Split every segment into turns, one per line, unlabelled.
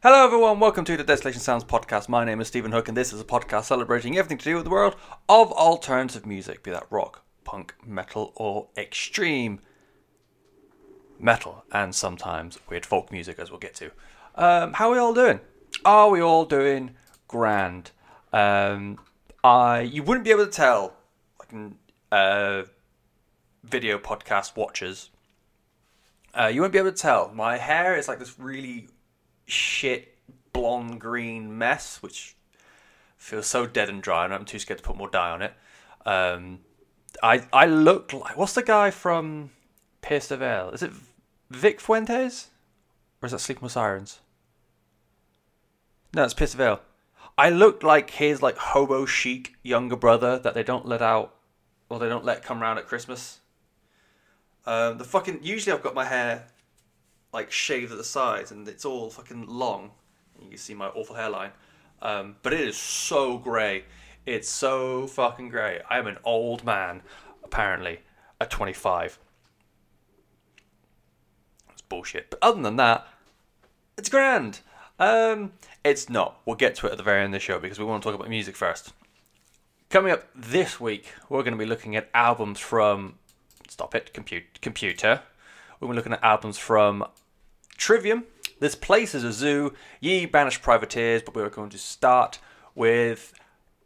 Hello, everyone. Welcome to the Desolation Sounds podcast. My name is Stephen Hook, and this is a podcast celebrating everything to do with the world of alternative music, be that rock, punk, metal, or extreme metal, and sometimes weird folk music, as we'll get to. Um, how are we all doing? Are we all doing grand? Um, I you wouldn't be able to tell, like, uh, video podcast watchers. Uh, you wouldn't be able to tell. My hair is like this really shit blonde green mess, which feels so dead and dry, and I'm too scared to put more dye on it. Um, I I look like what's the guy from Pierce the Veil? Is it Vic Fuentes, or is that Sleeping with Sirens? No, it's Pierce the Veil. I look like his like hobo chic younger brother that they don't let out, or they don't let come round at Christmas. Um, the fucking usually I've got my hair like shaved at the sides and it's all fucking long. You can see my awful hairline. Um, but it is so grey. It's so fucking grey. I am an old man, apparently, at 25. That's bullshit. But other than that, it's grand. Um, it's not. We'll get to it at the very end of the show because we want to talk about music first. Coming up this week, we're going to be looking at albums from. Stop it, compute, computer. We're looking at albums from Trivium. This place is a zoo, ye banished privateers, but we're going to start with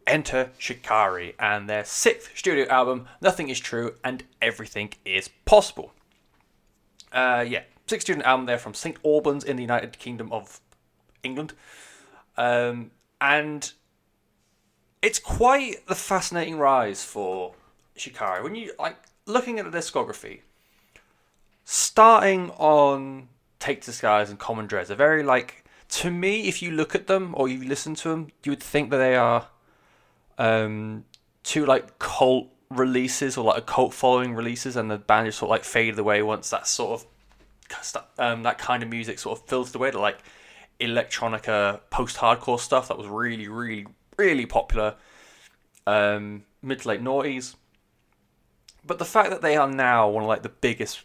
Enter Shikari and their sixth studio album, Nothing is True and Everything is Possible. Uh, yeah, sixth student album there from St. Albans in the United Kingdom of England. Um, and it's quite the fascinating rise for Shikari. When you like looking at the discography, starting on Take Skies and Common Dreads are very like to me. If you look at them or you listen to them, you would think that they are um, two like cult releases or like a cult following releases, and the band just sort of like faded away once that sort of um, that kind of music sort of filtered away to like electronica post hardcore stuff that was really really really popular um, mid to late noughties. But the fact that they are now one of like the biggest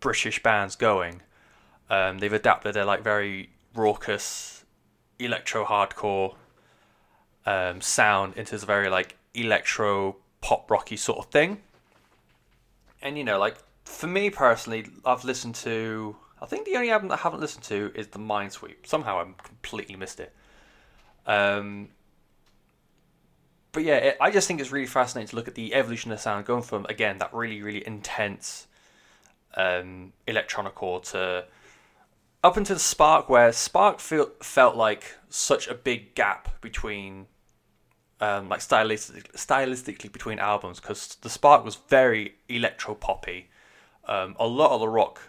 British bands going, um, they've adapted their like very raucous electro hardcore um, sound into this very like electro pop rocky sort of thing. And you know, like for me personally, I've listened to. I think the only album that I haven't listened to is the Mindsweep. Somehow I completely missed it. Um, but yeah, it, I just think it's really fascinating to look at the evolution of sound, going from again that really really intense um, electronic core to up into the Spark, where Spark feel, felt like such a big gap between, um, like stylistic, stylistically between albums, because the Spark was very electro poppy. Um, a lot of the rock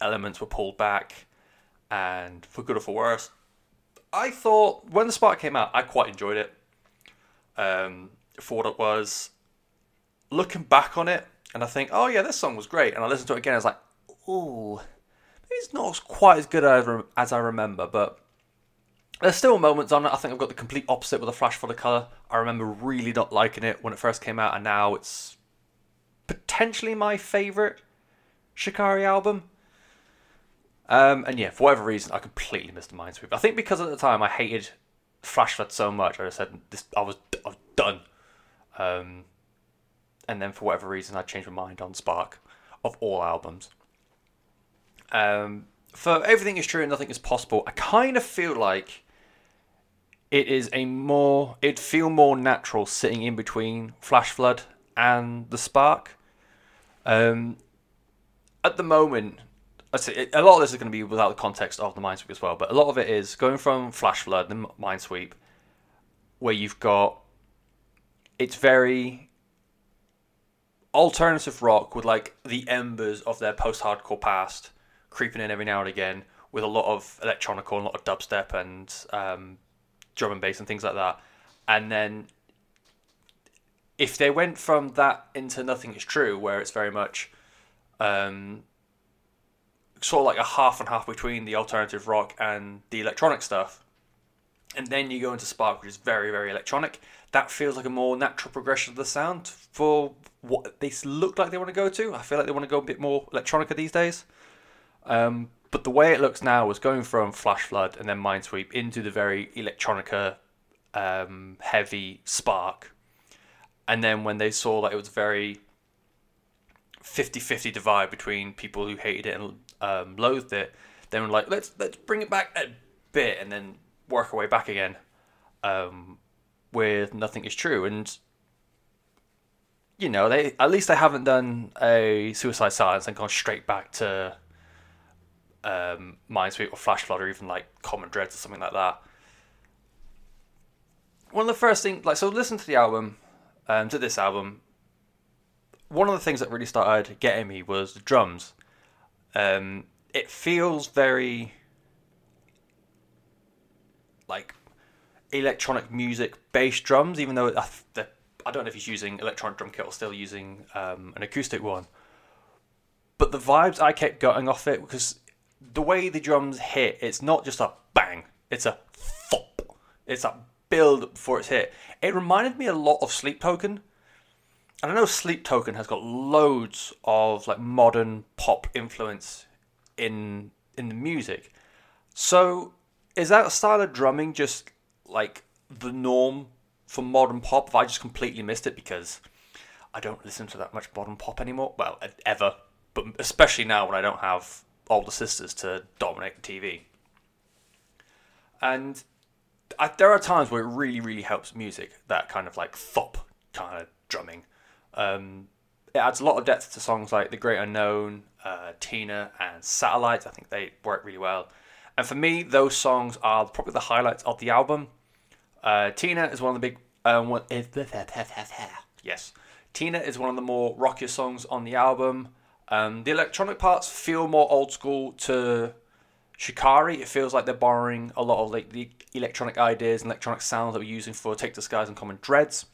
elements were pulled back, and for good or for worse, I thought when the Spark came out, I quite enjoyed it. Um, for what it was, looking back on it, and I think, oh yeah, this song was great, and I listened to it again, I was like, ooh it's not quite as good as I remember, but there's still moments on it. I think I've got the complete opposite with a flash flood of color. I remember really not liking it when it first came out, and now it's potentially my favorite Shikari album. Um, and yeah, for whatever reason, I completely missed the Mindsweep. I think because at the time I hated Flash Flood so much, I just said this, I was I was done. Um, and then for whatever reason, I changed my mind on Spark of all albums. Um, for everything is true and nothing is possible, I kind of feel like it is a more it'd feel more natural sitting in between Flash Flood and the Spark. Um, at the moment, I say a lot of this is going to be without the context of the Mindsweep as well, but a lot of it is going from Flash Flood, the Mindsweep, where you've got it's very alternative rock with like the embers of their post-hardcore past creeping in every now and again with a lot of electronic and a lot of dubstep and um, drum and bass and things like that. And then if they went from that into Nothing Is True, where it's very much um, sort of like a half and half between the alternative rock and the electronic stuff, and then you go into Spark, which is very, very electronic, that feels like a more natural progression of the sound for what they look like they want to go to. I feel like they want to go a bit more electronica these days. Um, but the way it looks now was going from Flash Flood and then Mindsweep into the very electronica um, heavy Spark. And then when they saw that it was very 50-50 divide between people who hated it and um, loathed it, they were like, let's let's bring it back a bit and then work our way back again. Um, with nothing is true and you know they at least they haven't done a suicide silence and gone straight back to um, Mindsweep or Flash Flood or even like Common Dreads or something like that. One of the first things, like, so listen to the album, um, to this album. One of the things that really started getting me was the drums. Um, it feels very like electronic music based drums, even though I, I don't know if he's using electronic drum kit or still using um, an acoustic one. But the vibes I kept getting off it because the way the drums hit, it's not just a bang, it's a thop. It's a build before it's hit. It reminded me a lot of Sleep Token. And I know Sleep Token has got loads of like modern pop influence in in the music. So is that style of drumming just like the norm for modern pop? I just completely missed it because I don't listen to that much modern pop anymore? Well, ever, but especially now when I don't have older sisters to dominate the TV. And I, there are times where it really, really helps music, that kind of like thop kind of drumming. Um, it adds a lot of depth to songs like The Great Unknown, uh, Tina, and Satellite. I think they work really well. And for me, those songs are probably the highlights of the album. Uh, Tina is one of the big. Um, one, yes. Tina is one of the more rockier songs on the album. Um, the electronic parts feel more old school to Shikari. It feels like they're borrowing a lot of like the electronic ideas and electronic sounds that we're using for Take the Skies and Common Dreads.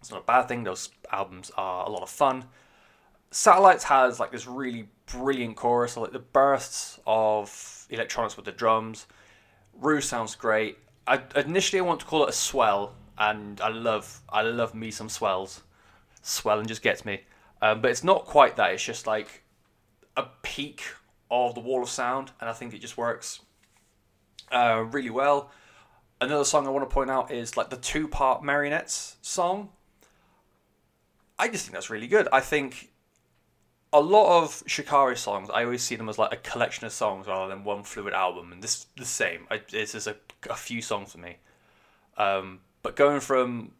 It's not a bad thing. Those albums are a lot of fun. Satellites has like this really brilliant chorus, like the bursts of electronics with the drums. Rou sounds great. I initially I want to call it a swell, and I love I love me some swells. Swelling just gets me. Um, but it's not quite that. It's just like a peak of the wall of sound, and I think it just works uh, really well. Another song I want to point out is like the two part Marionettes song. I just think that's really good. I think a lot of Shikari songs, I always see them as like a collection of songs rather than one fluid album, and this the same. I, it's just a, a few songs for me. Um, but going from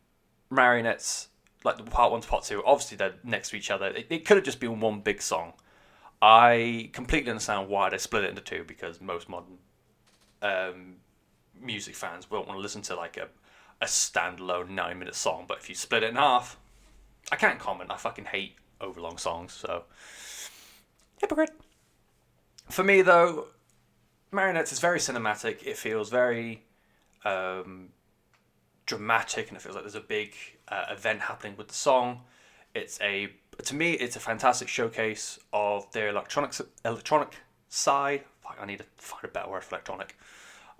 Marionettes like the part one to part two, obviously they're next to each other. It, it could have just been one big song. I completely understand why they split it into two because most modern um, music fans won't want to listen to like a, a standalone nine minute song. But if you split it in half, I can't comment. I fucking hate overlong songs, so hypocrite. For me though, Marionettes is very cinematic. It feels very um, dramatic and it feels like there's a big uh, event happening with the song. It's a to me it's a fantastic showcase of their electronic electronic side. Fuck, I need to find a better word for electronic.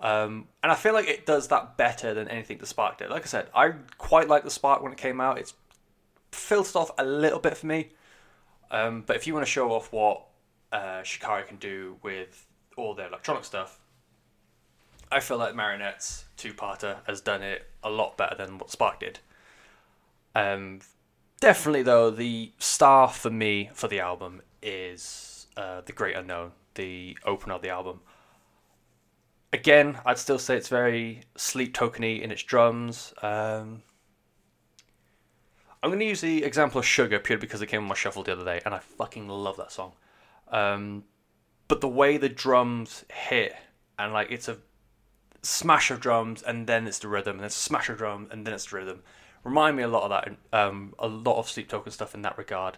Um, and I feel like it does that better than anything the Spark did. Like I said, I quite like the Spark when it came out. It's filtered off a little bit for me. Um, but if you want to show off what uh, Shikari can do with all their electronic stuff, I feel like Marionette's two-parter has done it a lot better than what Spark did. Um, definitely though, the star for me for the album is uh, the Great Unknown, the opener of the album. Again, I'd still say it's very sleep tokeny in its drums. Um, I'm going to use the example of Sugar purely because it came on my shuffle the other day, and I fucking love that song. Um, but the way the drums hit, and like it's a smash of drums and then it's the rhythm, and then smash of drum and then it's the rhythm. Remind me a lot of that, um, a lot of Sleep Token stuff in that regard.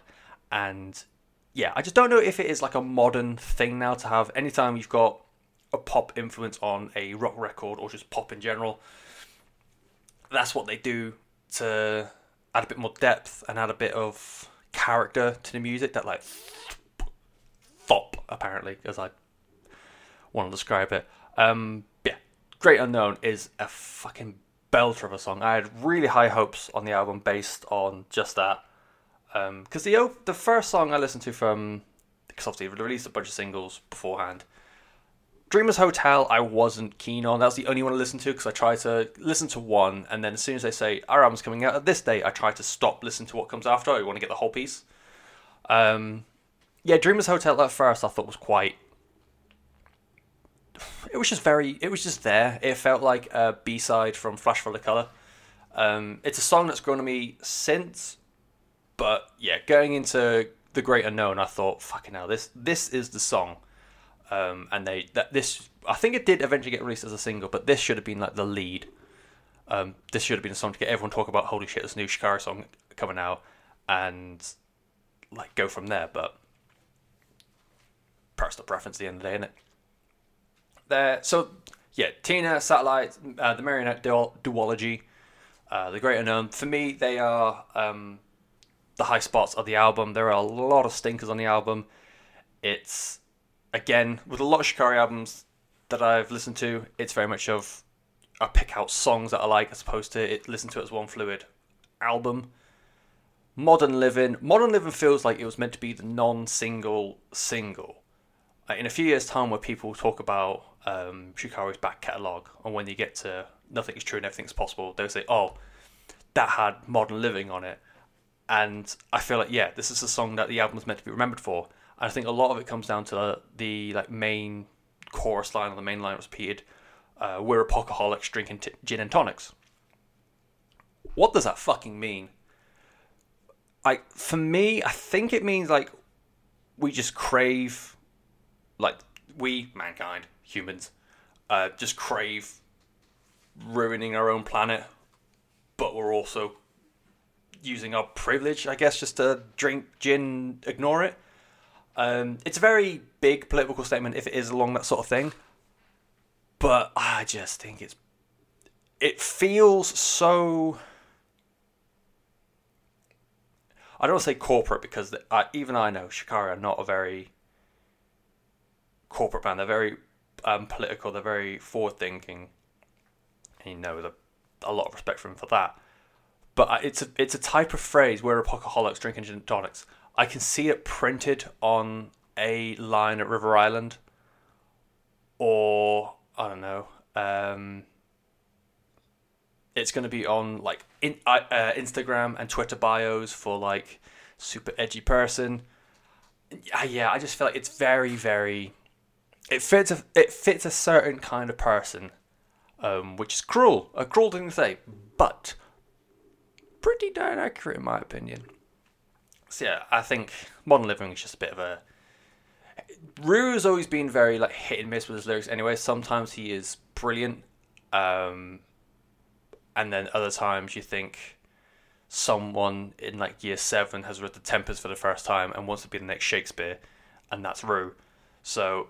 And yeah, I just don't know if it is like a modern thing now to have. Anytime you've got a pop influence on a rock record or just pop in general, that's what they do to add a bit more depth and add a bit of character to the music. That like thop apparently, as I want to describe it. Um, Great Unknown is a fucking belter of a song. I had really high hopes on the album based on just that. Because um, the the first song I listened to from because obviously they released a bunch of singles beforehand, Dreamers Hotel, I wasn't keen on. That was the only one I listened to because I tried to listen to one, and then as soon as they say our album's coming out at this date, I try to stop listening to what comes after. I want to get the whole piece. Um, yeah, Dreamers Hotel at first I thought was quite. It was just very. It was just there. It felt like a B side from Flash Flood of Color. Um, it's a song that's grown on me since, but yeah, going into the Great Unknown, I thought, fucking hell, this this is the song. Um, and they that this I think it did eventually get released as a single, but this should have been like the lead. Um, this should have been a song to get everyone talk about. Holy shit, this new Shikari song coming out, and like go from there. But personal preference at the end of the day, isn't it? There, so yeah, Tina, Satellite, uh, the Marionette duology, uh, the Great Unknown. For me, they are um, the high spots of the album. There are a lot of stinkers on the album. It's again with a lot of Shikari albums that I've listened to, it's very much of I pick out songs that I like as opposed to it listen to it as one fluid album. Modern Living, Modern Living feels like it was meant to be the non-single single. In a few years' time, where people talk about um, Shikari's back catalogue, and when you get to Nothing is True and Everything's Possible, they'll say, "Oh, that had Modern Living on it," and I feel like yeah, this is a song that the album was meant to be remembered for. And I think a lot of it comes down to the, the like main chorus line or the main line was repeated. Uh, we're apocalypse drinking t- gin and tonics. What does that fucking mean? Like for me, I think it means like we just crave, like we mankind humans, uh, just crave ruining our own planet, but we're also using our privilege, I guess, just to drink gin, ignore it. Um, it's a very big political statement if it is along that sort of thing, but I just think it's it feels so. I don't want to say corporate because I, even I know Shikari are not a very corporate band. They're very um, political. They're very forward thinking. And you know, a lot of respect for them for that. But it's a it's a type of phrase We're apocalypse drinking gin tonics. I can see it printed on a line at River Island, or I don't know. Um, it's going to be on like in, uh, Instagram and Twitter bios for like super edgy person. Uh, yeah, I just feel like it's very, very. It fits a it fits a certain kind of person, um, which is cruel, a cruel thing to say, but pretty darn accurate in my opinion. So yeah, I think Modern Living is just a bit of a. Rou has always been very like hit and miss with his lyrics. Anyway, sometimes he is brilliant, um, and then other times you think someone in like year seven has read The Tempest for the first time and wants to be the next Shakespeare, and that's Rou. So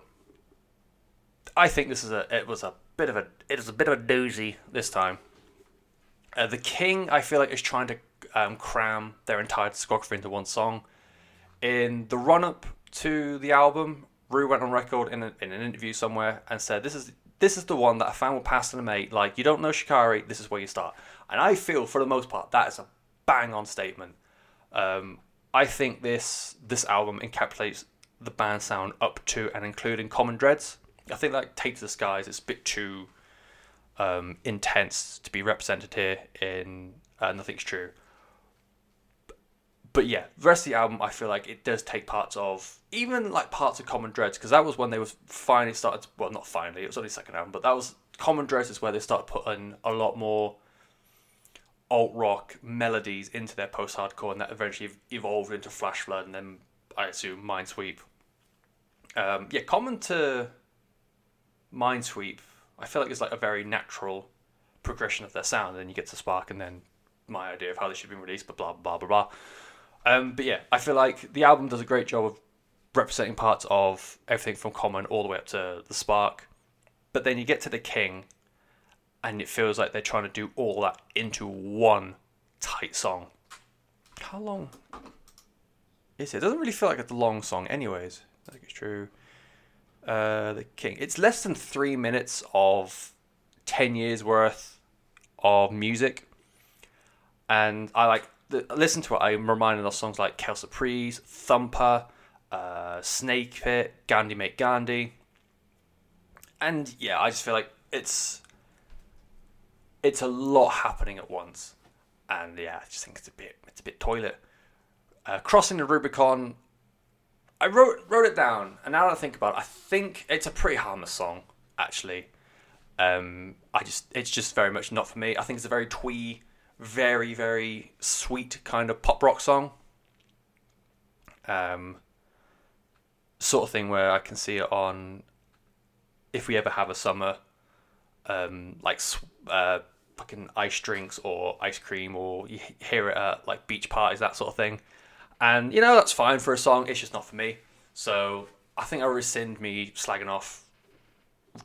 I think this is a it was a bit of a it is a bit of a doozy this time. Uh, the King, I feel like, is trying to um, cram their entire discography into one song. In the run up to the album, Rou went on record in, a, in an interview somewhere and said, "This is this is the one that I found with Pastor and Mate. Like, you don't know Shikari, this is where you start." And I feel, for the most part, that is a bang on statement. Um, I think this this album encapsulates the band sound up to and including Common Dreads. I think that Take to the Skies is a bit too um, intense to be represented here in uh, Nothing's True but yeah, the rest of the album, I feel like it does take parts of even like parts of Common Dreads because that was when they was finally started. Well, not finally, it was only second album, but that was Common Dreads is where they started putting a lot more alt rock melodies into their post hardcore, and that eventually evolved into Flash Flood, and then I assume Mindsweep. Um, yeah, common to Mindsweep, I feel like it's like a very natural progression of their sound. And then you get to Spark, and then my idea of how they should be released, but blah blah blah blah. Um, but yeah, I feel like the album does a great job of representing parts of everything from Common all the way up to the Spark. But then you get to the King, and it feels like they're trying to do all that into one tight song. How long is it? It doesn't really feel like it's a long song, anyways. I think it's true. Uh, the King. It's less than three minutes of ten years worth of music, and I like the, listen to it, I'm reminded of songs like Quelle Surprise, Thumper, uh, Snake Pit, Gandhi Mate Gandhi. and yeah, I just feel like it's it's a lot happening at once, and yeah, I just think it's a bit it's a bit toilet. Uh, Crossing the Rubicon, I wrote wrote it down, and now that I think about it, I think it's a pretty harmless song actually. Um, I just it's just very much not for me. I think it's a very twee, very very sweet kind of pop rock song. Um, sort of thing where I can see it on if we ever have a summer, um, like uh, fucking ice drinks or ice cream, or you hear it at like beach parties, that sort of thing. And you know that's fine for a song. It's just not for me. So I think I rescind me slagging off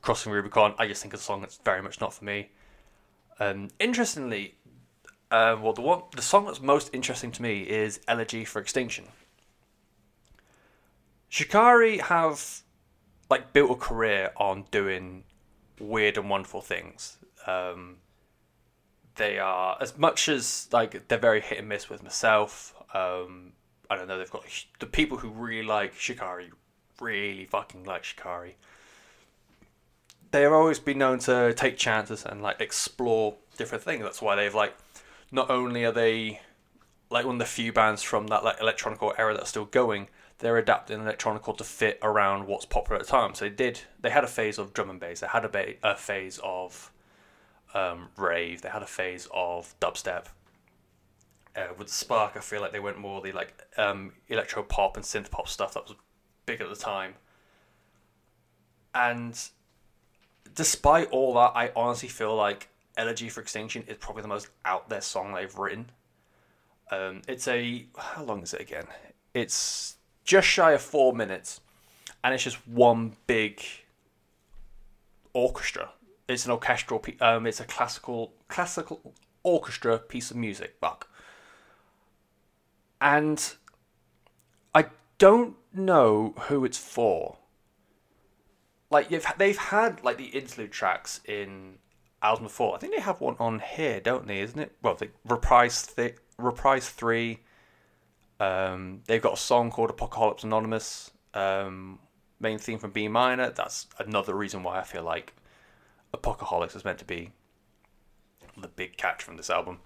Crossing Rubicon. I just think it's a song that's very much not for me. Um, interestingly, uh, well, the one the song that's most interesting to me is Elegy for Extinction. Shikari have like built a career on doing weird and wonderful things. Um, they are as much as like they're very hit and miss with myself. Um, I don't know. They've got the people who really like Shikari, really fucking like Shikari. They have always been known to take chances and like explore different things. That's why they've like not only are they like one of the few bands from that like electronic era that's still going, they're adapting electronical to fit around what's popular at the time. So they did. They had a phase of drum and bass. They had a, ba- a phase of um, rave. They had a phase of dubstep. Uh, with Spark, I feel like they went more the like um, electro pop and synth pop stuff that was big at the time. And despite all that, I honestly feel like Elegy for Extinction is probably the most out there song they've written. Um, it's a how long is it again? It's just shy of four minutes, and it's just one big orchestra. It's an orchestral. Um, it's a classical classical orchestra piece of music, Buck. And I don't know who it's for. Like they've they've had like the interlude tracks in album before. I think they have one on here, don't they? Isn't it? Well, the reprise th- reprise three um, they've got a song called Apocaholics Anonymous, um, main theme from B minor. That's another reason why I feel like Apocalypse is meant to be the big catch from this album.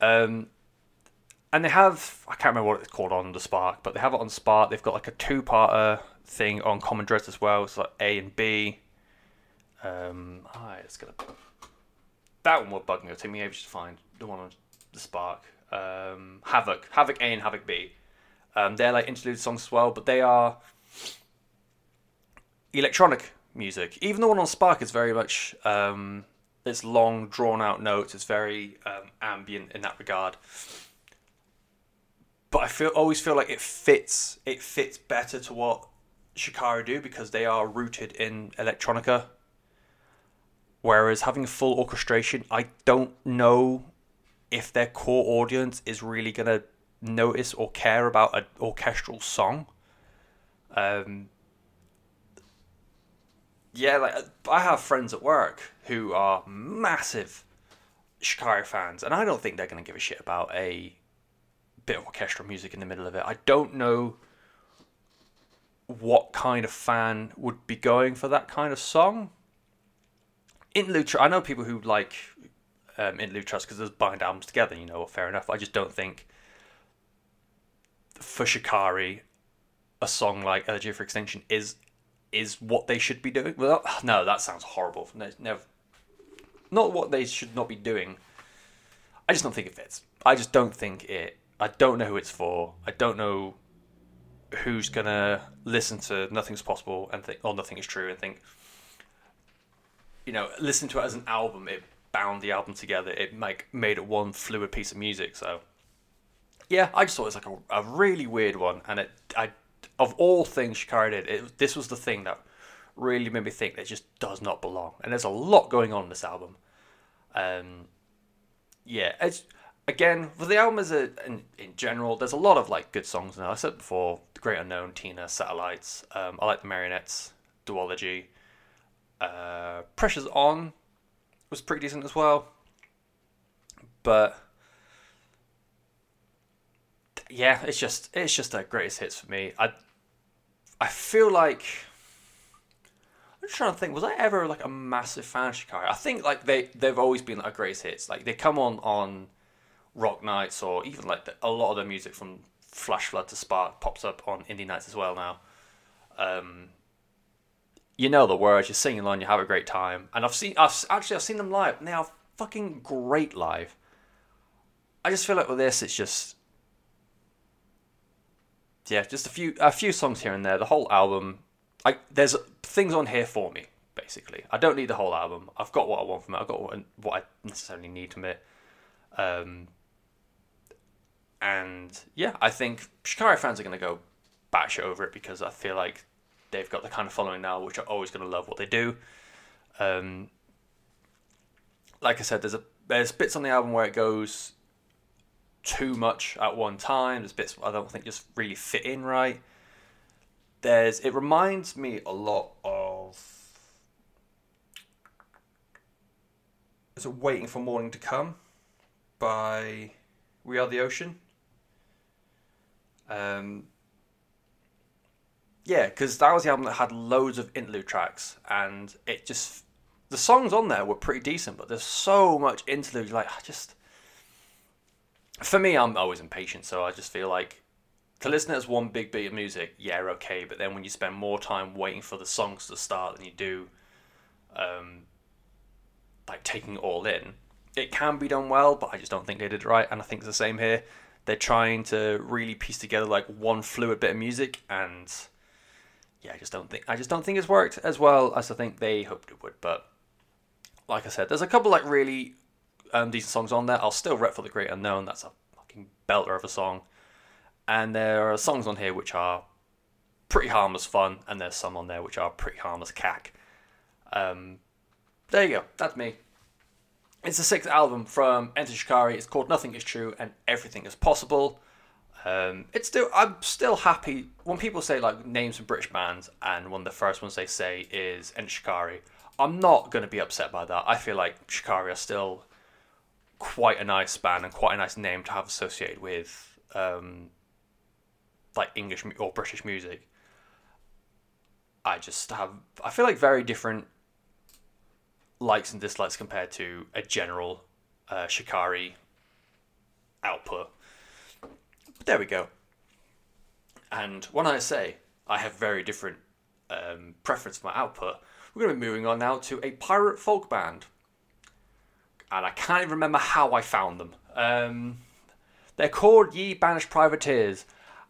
Um, and they have, I can't remember what it's called on the Spark, but they have it on Spark. They've got like a two parter thing on Common Dread as well. It's like A and B. Um, alright, it's gonna. That one will bug me. It'll take me ages to find the one on the Spark um, Havoc, Havoc A and Havoc B. Um, they're like interlude songs as well, but they are electronic music. Even the one on Spark is very much um, it's long, drawn out notes. It's very um, ambient in that regard. But I feel always feel like it fits. It fits better to what Shikari do because they are rooted in electronica. Whereas having full orchestration, I don't know if their core audience is really gonna notice or care about an orchestral song. Um, yeah, like I have friends at work who are massive Shikari fans, and I don't think they're gonna give a shit about a bit of orchestral music in the middle of it. I don't know what kind of fan would be going for that kind of song. In Lucha, I know people who like um, in Trust because there's bind albums together. You know, fair enough. I just don't think for Shikari, a song like Elegy for Extinction is is what they should be doing. Well, no, that sounds horrible. No, never, not what they should not be doing. I just don't think it fits. I just don't think it. I don't know who it's for. I don't know who's gonna listen to Nothing's Possible and think, or Nothing Is True and think, you know, listen to it as an album. It bound the album together. It like made it one fluid piece of music. So yeah, I just thought it was like a, a really weird one, and it I of all things Shikari did, it, this was the thing that really made me think that it just does not belong. And there's a lot going on in this album. Um, yeah, it's again for the album as a in, in general. There's a lot of like good songs now. I said before, The Great Unknown, Tina, Satellites. Um, I like the Marionettes, Duology. Uh, Pressure's on was pretty decent as well. But yeah, it's just it's just a greatest hits for me. I I feel like I'm trying to think. Was I ever like a massive fan of Shikari? I think like they they've always been like greatest hits. Like they come on on rock nights or even like the, a lot of the music from Flash Flood to Spark pops up on indie nights as well now. Um, you know the words, you're singing along, you have a great time. And I've seen, I've actually I've seen them live. They are fucking great live. I just feel like with this, it's just yeah, just a few a few songs here and there. The whole album, like there's things on here for me. Basically, I don't need the whole album. I've got what I want from it. I've got what, what I necessarily need from it. Um, and yeah, I think Shikari fans are going to go batshit over it because I feel like they've got the kind of following now which are always going to love what they do. Um, like I said, there's a there's bits on the album where it goes too much at one time. There's bits I don't think just really fit in right. There's it reminds me a lot of is it Waiting for Morning to Come by We Are the Ocean. Um, yeah, because that was the album that had loads of interlude tracks, and it just the songs on there were pretty decent, but there's so much interlude. Like, I just for me, I'm always impatient, so I just feel like to listen to as one big bit of music, yeah, okay, but then when you spend more time waiting for the songs to start than you do, um, like taking it all in, it can be done well, but I just don't think they did it right, and I think it's the same here they're trying to really piece together like one fluid bit of music and yeah i just don't think i just don't think it's worked as well as i think they hoped it would but like i said there's a couple like really um, decent songs on there. I'll still rep for the great unknown that's a fucking belter of a song and there are songs on here which are pretty harmless fun and there's some on there which are pretty harmless cack. Um, there you go that's me it's the sixth album from Enter Shikari. It's called Nothing Is True and Everything Is Possible. Um, it's still I'm still happy when people say like names from British bands and one of the first ones they say is Enter Shikari. I'm not going to be upset by that. I feel like Shikari are still quite a nice band and quite a nice name to have associated with um, like English or British music. I just have I feel like very different likes and dislikes compared to a general uh, Shikari output. But there we go. And when I say I have very different um, preference for my output, we're going to be moving on now to a pirate folk band. And I can't even remember how I found them. Um, they're called Ye Banished Privateers.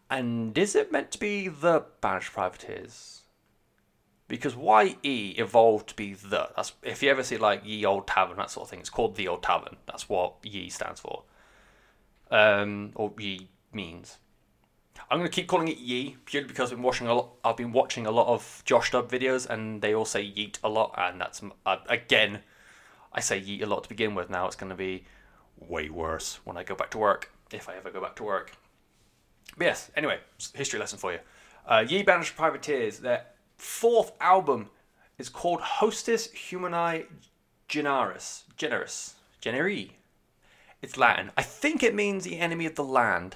And is it meant to be the Banished Privateers? Because YE evolved to be the. That's if you ever see like Ye Old Tavern that sort of thing. It's called the Old Tavern. That's what Ye stands for. Um, or Ye means. I'm gonna keep calling it Ye purely because I've been watching a lot. I've been watching a lot of Josh Dub videos, and they all say Yeet a lot, and that's uh, again, I say Yeet a lot to begin with. Now it's gonna be way worse when I go back to work, if I ever go back to work. But yes. Anyway, history lesson for you. Uh, Ye Banished Privateers. They're fourth album is called Hostis Humani Generis. Generis. Generi. It's Latin. I think it means the enemy of the land.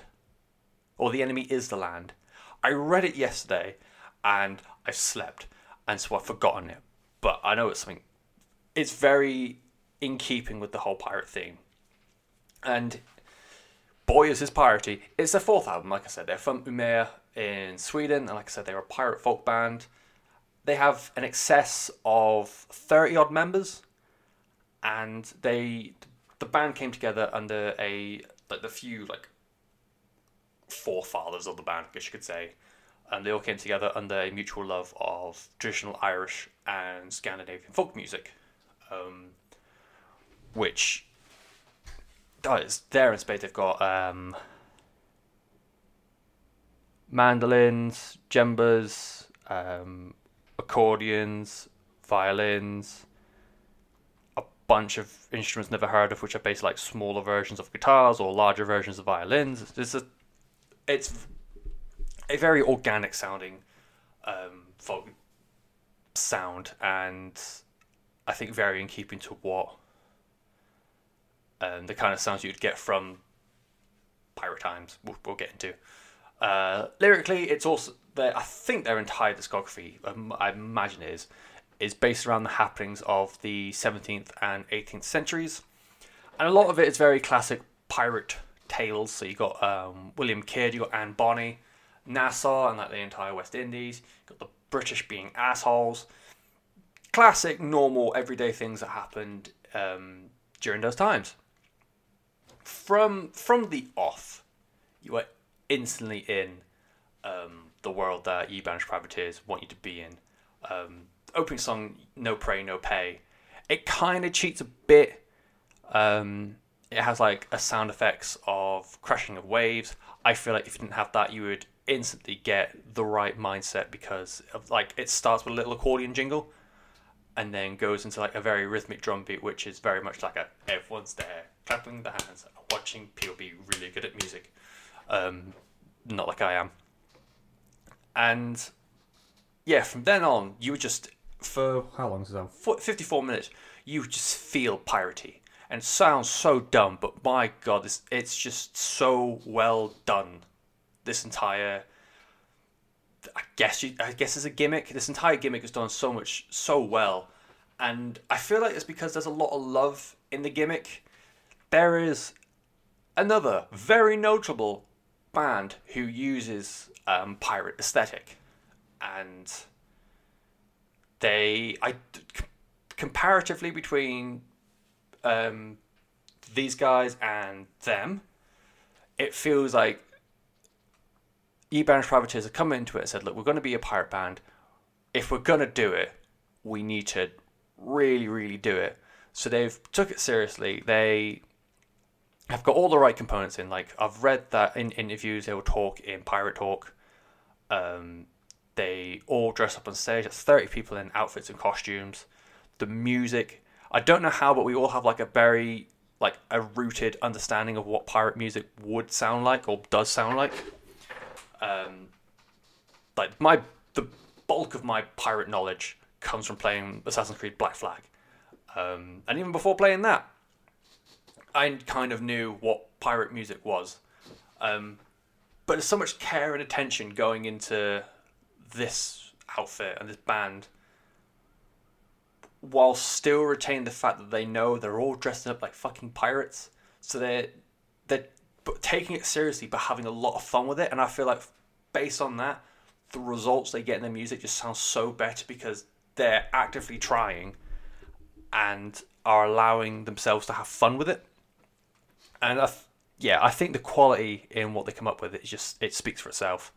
Or the enemy is the land. I read it yesterday and I slept and so I've forgotten it. But I know it's something it's very in keeping with the whole pirate theme. And boy is his piratey. It's their fourth album, like I said. They're from Umeå in Sweden, and like I said, they're a pirate folk band they have an excess of 30 odd members and they the band came together under a like the few like forefathers of the band I guess you could say and they all came together under a mutual love of traditional Irish and Scandinavian folk music um, which does there in space they've got um, mandolins djembas um, accordions, violins, a bunch of instruments never heard of, which are basically like smaller versions of guitars or larger versions of violins. It's a, it's a very organic sounding um, folk sound, and I think very in keeping to what um, the kind of sounds you'd get from Pirate Times. We'll, we'll get into. Uh, lyrically, it's also I think their entire discography, um, I imagine is, is based around the happenings of the 17th and 18th centuries. And a lot of it is very classic pirate tales. So you got um, William Kidd, you got Anne Bonny, Nassau, and like the entire West Indies. You got the British being assholes. Classic, normal, everyday things that happened um, during those times. From from the off, you were instantly in um, the world that Ye Banished Privateers want you to be in. Um, opening song, No Pray, No Pay. It kind of cheats a bit. Um, it has like a sound effects of crashing of waves. I feel like if you didn't have that, you would instantly get the right mindset because of like it starts with a little accordion jingle and then goes into like a very rhythmic drum beat, which is very much like a everyone's there clapping the hands, watching people be really good at music. Um, not like I am. And yeah, from then on, you would just for how long is that? Fifty-four minutes. You just feel piratey, and it sounds so dumb, but my god, it's it's just so well done. This entire, I guess you, I guess it's a gimmick. This entire gimmick is done so much so well, and I feel like it's because there's a lot of love in the gimmick. There is another very notable band who uses um, pirate aesthetic, and they I comparatively between um, these guys and them, it feels like Ye Banished Privateers have come into it and said, "Look, we're going to be a pirate band. If we're going to do it, we need to really, really do it." So they've took it seriously. They have got all the right components in. Like I've read that in interviews they will talk in Pirate Talk. Um, they all dress up on stage. It's thirty people in outfits and costumes. The music, I don't know how, but we all have like a very like a rooted understanding of what pirate music would sound like or does sound like. Um, like my the bulk of my pirate knowledge comes from playing Assassin's Creed Black Flag, um, and even before playing that, I kind of knew what pirate music was. Um, but there's so much care and attention going into this outfit and this band while still retaining the fact that they know they're all dressed up like fucking pirates. So they're they're taking it seriously but having a lot of fun with it. And I feel like based on that, the results they get in their music just sound so better because they're actively trying and are allowing themselves to have fun with it and I th- yeah, I think the quality in what they come up with is just it speaks for itself.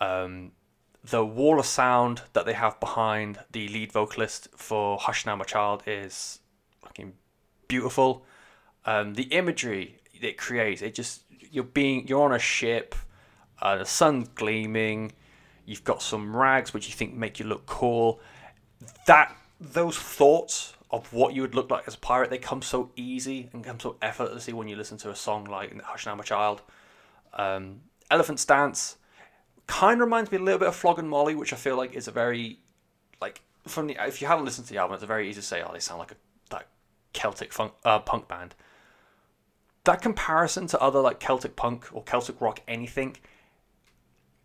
Um, the wall of sound that they have behind the lead vocalist for "Hush Now, My Child" is fucking beautiful. Um, the imagery it creates, it just you're being you're on a ship, uh, the sun's gleaming, you've got some rags which you think make you look cool. That those thoughts of what you would look like as a pirate. They come so easy and come so effortlessly when you listen to a song like Hush Now My Child. Um, Elephant's Dance kind of reminds me a little bit of Flogging Molly, which I feel like is a very, like, from the, if you haven't listened to the album, it's very easy to say, oh, they sound like a that Celtic funk, uh, punk band. That comparison to other like Celtic punk or Celtic rock anything,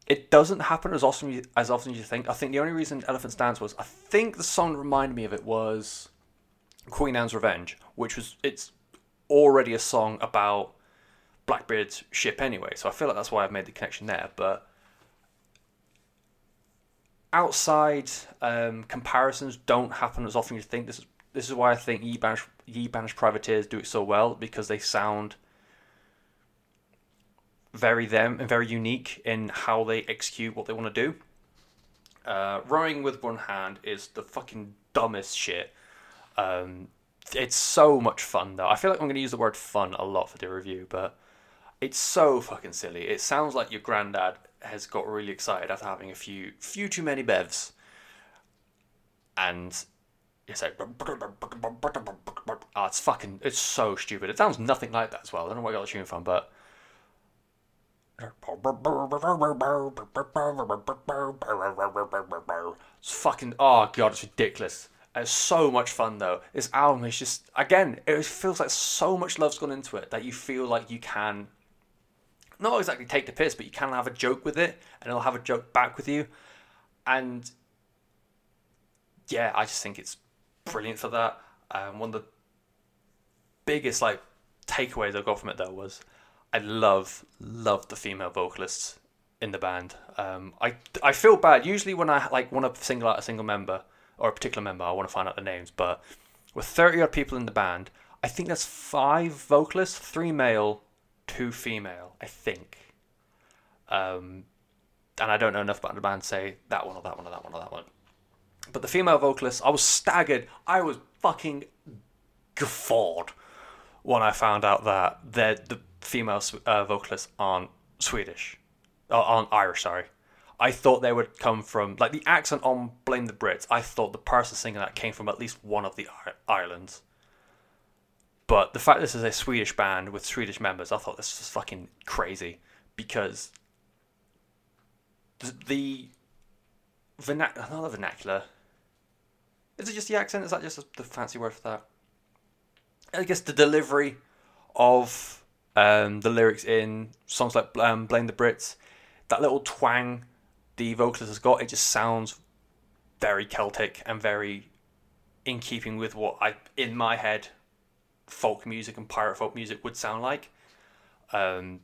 it doesn't happen as often as often as you think. I think the only reason Elephant's Dance was I think the song reminded me of it was Queen Anne's Revenge, which was it's already a song about Blackbeard's ship anyway. So I feel like that's why I've made the connection there. But outside um, comparisons don't happen as often as you think. This is this is why I think Ye Banished, Ye Banished Privateers do it so well because they sound very them and very unique in how they execute what they want to do. Uh, rowing with one hand is the fucking dumbest shit um, it's so much fun though. I feel like I'm going to use the word fun a lot for the review, but it's so fucking silly. It sounds like your granddad has got really excited after having a few few too many bevs, and it's like oh, it's fucking it's so stupid. It sounds nothing like that as well. I don't know where I got the tune from, but. It's fucking oh god, it's ridiculous. It's so much fun though. This album is just again, it feels like so much love's gone into it that you feel like you can not exactly take the piss, but you can have a joke with it and it'll have a joke back with you. And yeah, I just think it's brilliant for that. Um, one of the biggest like takeaways I got from it though was I love love the female vocalists in the band. Um, I I feel bad usually when I like want to single out a single member or a particular member. I want to find out the names, but with thirty odd people in the band, I think that's five vocalists, three male, two female. I think. Um, and I don't know enough about the band to say that one or that one or that one or that one. But the female vocalists, I was staggered. I was fucking guffawed when I found out that the female uh, vocalists aren't Swedish, or aren't Irish. Sorry, I thought they would come from like the accent on "Blame the Brits." I thought the person singing that came from at least one of the islands. But the fact this is a Swedish band with Swedish members, I thought this was fucking crazy because the, not the vernacular. Is it just the accent? Is that just the fancy word for that? I guess the delivery of um, the lyrics in songs like um, "Blame the Brits," that little twang the vocalist has got, it just sounds very Celtic and very in keeping with what I, in my head, folk music and pirate folk music would sound like. Um,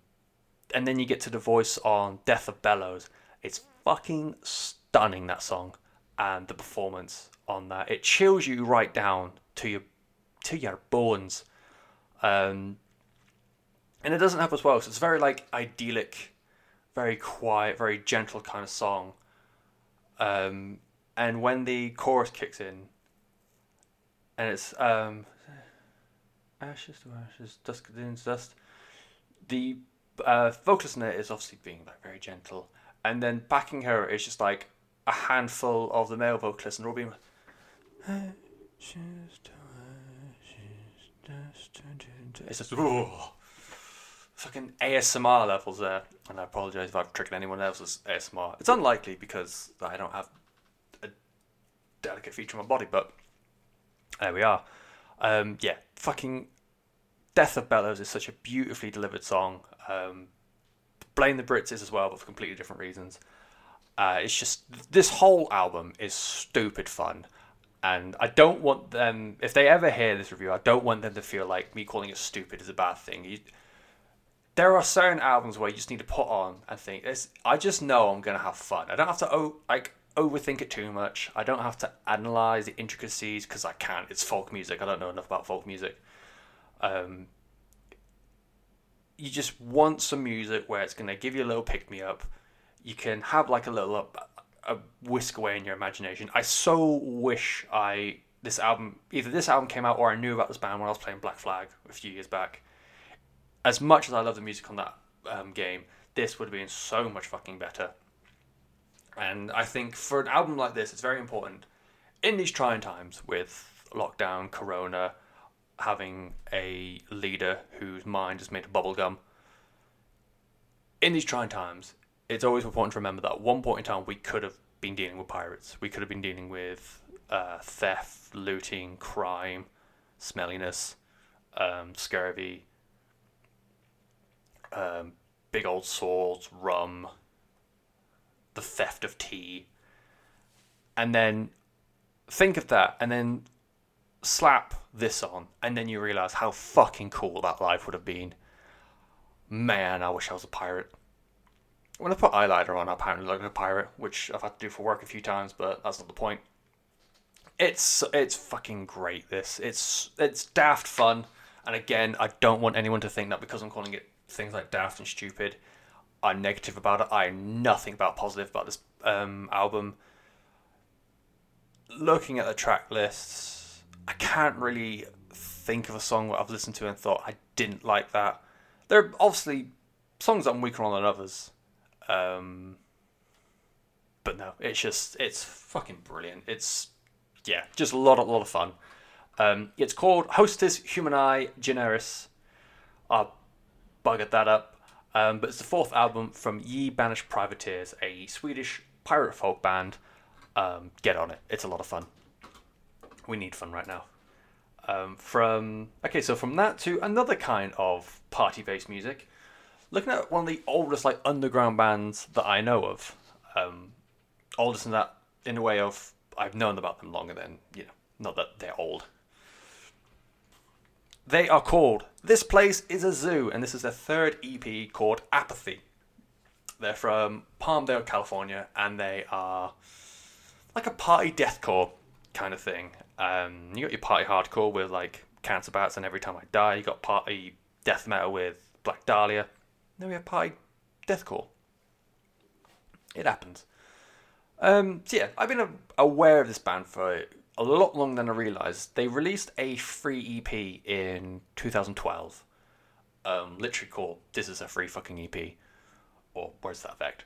and then you get to the voice on "Death of Bellows." It's fucking stunning that song and the performance on that. It chills you right down to your to your bones. Um, and it doesn't have as well, so it's very like idyllic, very quiet, very gentle kind of song. Um, and when the chorus kicks in, and it's um, ashes to ashes, dust into dust. The uh, vocalist in it is obviously being like very gentle, and then backing her is just like a handful of the male vocalists, and all being. It's just fucking ASMR levels there, and I apologize if I've triggered anyone else's ASMR. It's unlikely because I don't have a delicate feature on my body, but there we are. Um, yeah, fucking Death of Bellows is such a beautifully delivered song. Um, Blame the Brits is as well, but for completely different reasons. Uh, it's just this whole album is stupid fun, and I don't want them. If they ever hear this review, I don't want them to feel like me calling it stupid is a bad thing. You, there are certain albums where you just need to put on and think. I just know I'm gonna have fun. I don't have to oh, like overthink it too much. I don't have to analyze the intricacies because I can't. It's folk music. I don't know enough about folk music. Um, you just want some music where it's gonna give you a little pick me up. You can have like a little a whisk away in your imagination. I so wish I this album either this album came out or I knew about this band when I was playing Black Flag a few years back. As much as I love the music on that um, game, this would have been so much fucking better. And I think for an album like this, it's very important in these trying times with lockdown, Corona, having a leader whose mind is made of bubblegum. In these trying times, it's always important to remember that at one point in time we could have been dealing with pirates. We could have been dealing with uh, theft, looting, crime, smelliness, um, scurvy, um, big old swords, rum, the theft of tea. And then think of that and then slap this on, and then you realize how fucking cool that life would have been. Man, I wish I was a pirate. When I put eyeliner on, I apparently look like a pirate, which I've had to do for work a few times, but that's not the point. It's it's fucking great. This it's it's daft fun, and again, I don't want anyone to think that because I'm calling it things like daft and stupid, I'm negative about it. I'm nothing about positive about this um, album. Looking at the track lists, I can't really think of a song that I've listened to and thought I didn't like that. There are obviously songs that I'm weaker on than others. Um, but no, it's just it's fucking brilliant. It's yeah, just a lot, a lot of fun. Um, it's called Hostis Humani Generis. I buggered that up, um, but it's the fourth album from Ye Banished Privateers, a Swedish pirate folk band. Um, get on it; it's a lot of fun. We need fun right now. Um, from okay, so from that to another kind of party-based music looking at one of the oldest like underground bands that I know of, um, oldest in that in a way of I've known about them longer than you know, not that they're old. They are called This Place is a Zoo, and this is their third EP called Apathy. They're from Palmdale, California, and they are like a party deathcore kind of thing. Um, you got your party hardcore with like Cancer Bats and Every Time I Die. You got party death metal with Black Dahlia. Then we have party deathcore. It happens. Um, so yeah, I've been aware of this band for a lot longer than I realized. They released a free EP in 2012. Um, literally called "This is a free fucking EP," or to that effect,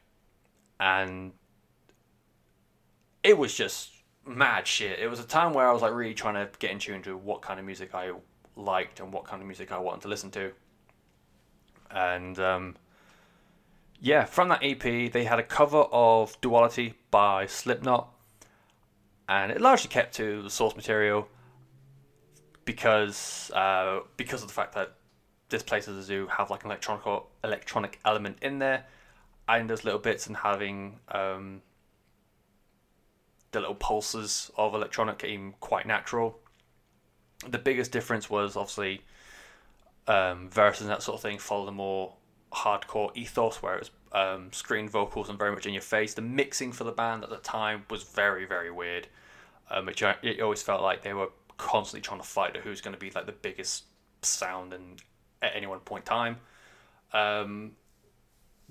and it was just mad shit. It was a time where I was like really trying to get in tune to what kind of music I liked and what kind of music I wanted to listen to. And um, yeah, from that EP, they had a cover of Duality by Slipknot, and it largely kept to the source material because uh, because of the fact that this place is a zoo have like an electronic electronic element in there, and those little bits and having um, the little pulses of electronic came quite natural. The biggest difference was obviously um, verses and that sort of thing follow the more hardcore ethos where it was um, screen vocals and very much in your face. The mixing for the band at the time was very, very weird. Um, it, it always felt like they were constantly trying to fight who's going to be like the biggest sound and at any one point in time. Um,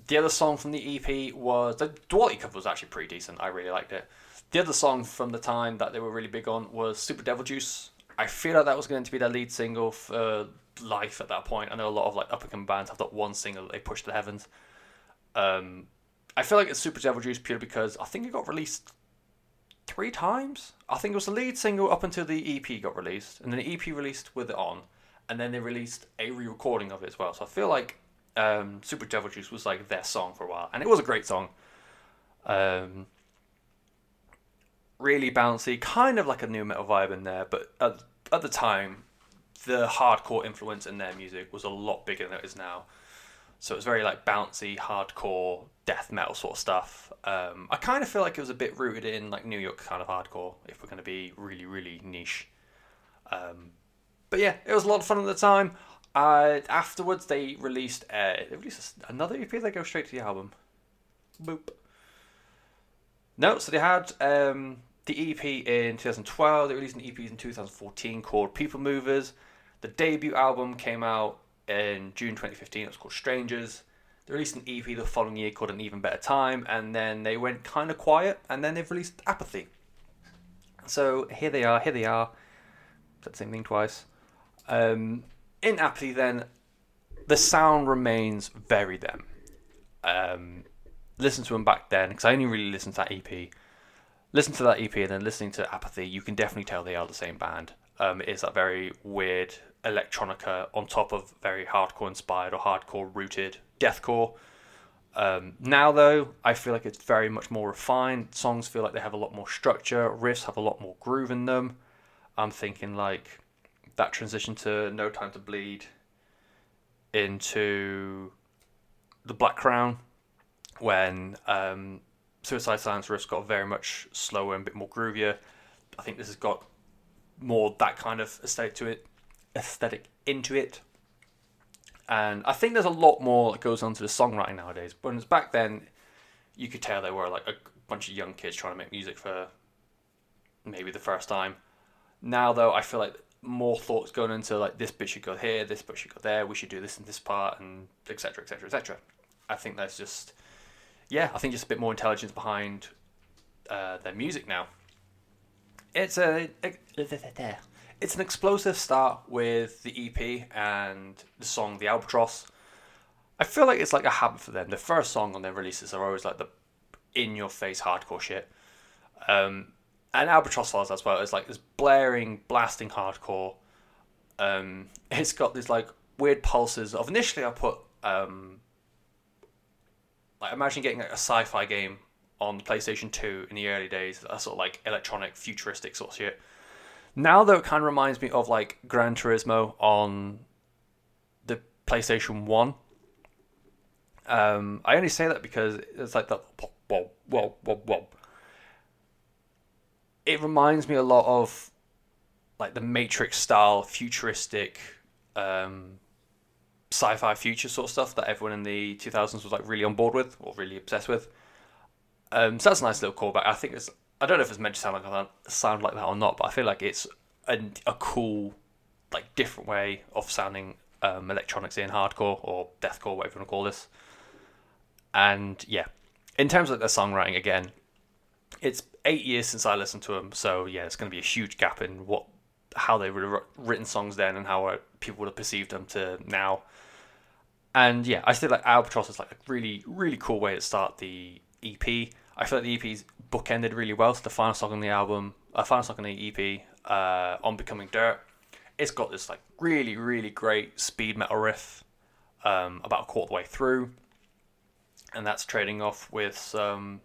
the other song from the EP was the Duality cover was actually pretty decent. I really liked it. The other song from the time that they were really big on was Super Devil Juice. I feel like that was going to be their lead single for life at that point. I know a lot of like up and coming bands have that one single that they push to the heavens. Um, I feel like it's Super Devil Juice purely because I think it got released three times. I think it was the lead single up until the EP got released, and then the EP released with it on, and then they released a re-recording of it as well. So I feel like um, Super Devil Juice was like their song for a while, and it was a great song. Um, really bouncy, kind of like a new metal vibe in there, but at, at the time, the hardcore influence in their music was a lot bigger than it is now. So it was very like bouncy, hardcore, death metal sort of stuff. Um, I kind of feel like it was a bit rooted in like New York kind of hardcore, if we're going to be really, really niche. Um, but yeah, it was a lot of fun at the time. Uh, afterwards, they released uh, they released another EP. They go straight to the album. Boop. No, so they had um, the EP in 2012. They released an EP in 2014 called People Movers. The debut album came out in June 2015. It was called Strangers. They released an EP the following year called An Even Better Time, and then they went kind of quiet, and then they've released Apathy. So here they are. Here they are. Said the same thing twice. Um, in Apathy, then the sound remains very them. Um, listen to them back then because I only really listened to that EP. Listen to that EP and then listening to Apathy, you can definitely tell they are the same band. Um, it is that very weird electronica on top of very hardcore inspired or hardcore rooted deathcore. Um, now though, I feel like it's very much more refined. Songs feel like they have a lot more structure. Riffs have a lot more groove in them. I'm thinking like that transition to No Time to Bleed into the Black Crown when um, Suicide Silence riffs got very much slower and a bit more groovier. I think this has got more that kind of estate to it, aesthetic into it. And I think there's a lot more that goes on to the songwriting nowadays. But back then, you could tell they were like a bunch of young kids trying to make music for maybe the first time. Now though, I feel like more thoughts going into like this bit should go here, this bit should go there, we should do this in this part, and etc. etc. etc. I think that's just yeah, I think just a bit more intelligence behind uh, their music now. It's a, it's an explosive start with the EP and the song "The Albatross." I feel like it's like a habit for them. The first song on their releases are always like the in-your-face hardcore shit. Um, and Albatross Files as well. It's like this blaring, blasting hardcore. Um, it's got these like weird pulses of. Initially, I put um, like imagine getting like, a sci-fi game on PlayStation Two in the early days, a sort of like electronic, futuristic sort of shit. Now though, it kind of reminds me of like Gran Turismo on the PlayStation One. Um, I only say that because it's like the whoa, whoa, whoa, whoa. it reminds me a lot of like the Matrix style futuristic um, sci-fi future sort of stuff that everyone in the 2000s was like really on board with or really obsessed with. Um, so that's a nice little callback. I think it's I don't know if it's meant to sound like that, sound like that or not, but I feel like it's a, a cool, like different way of sounding um, electronics in hardcore or deathcore, whatever you want to call this. And yeah, in terms of the songwriting, again, it's eight years since I listened to them, so yeah, it's going to be a huge gap in what how they would have written songs then and how uh, people would have perceived them to now. And yeah, I feel like Albatross is like a really, really cool way to start the EP. I feel like the EP's bookended really well. So the final song on the album, uh, final song on the EP, uh, on Becoming Dirt, it's got this like really, really great speed metal riff um, about a quarter of the way through, and that's trading off with some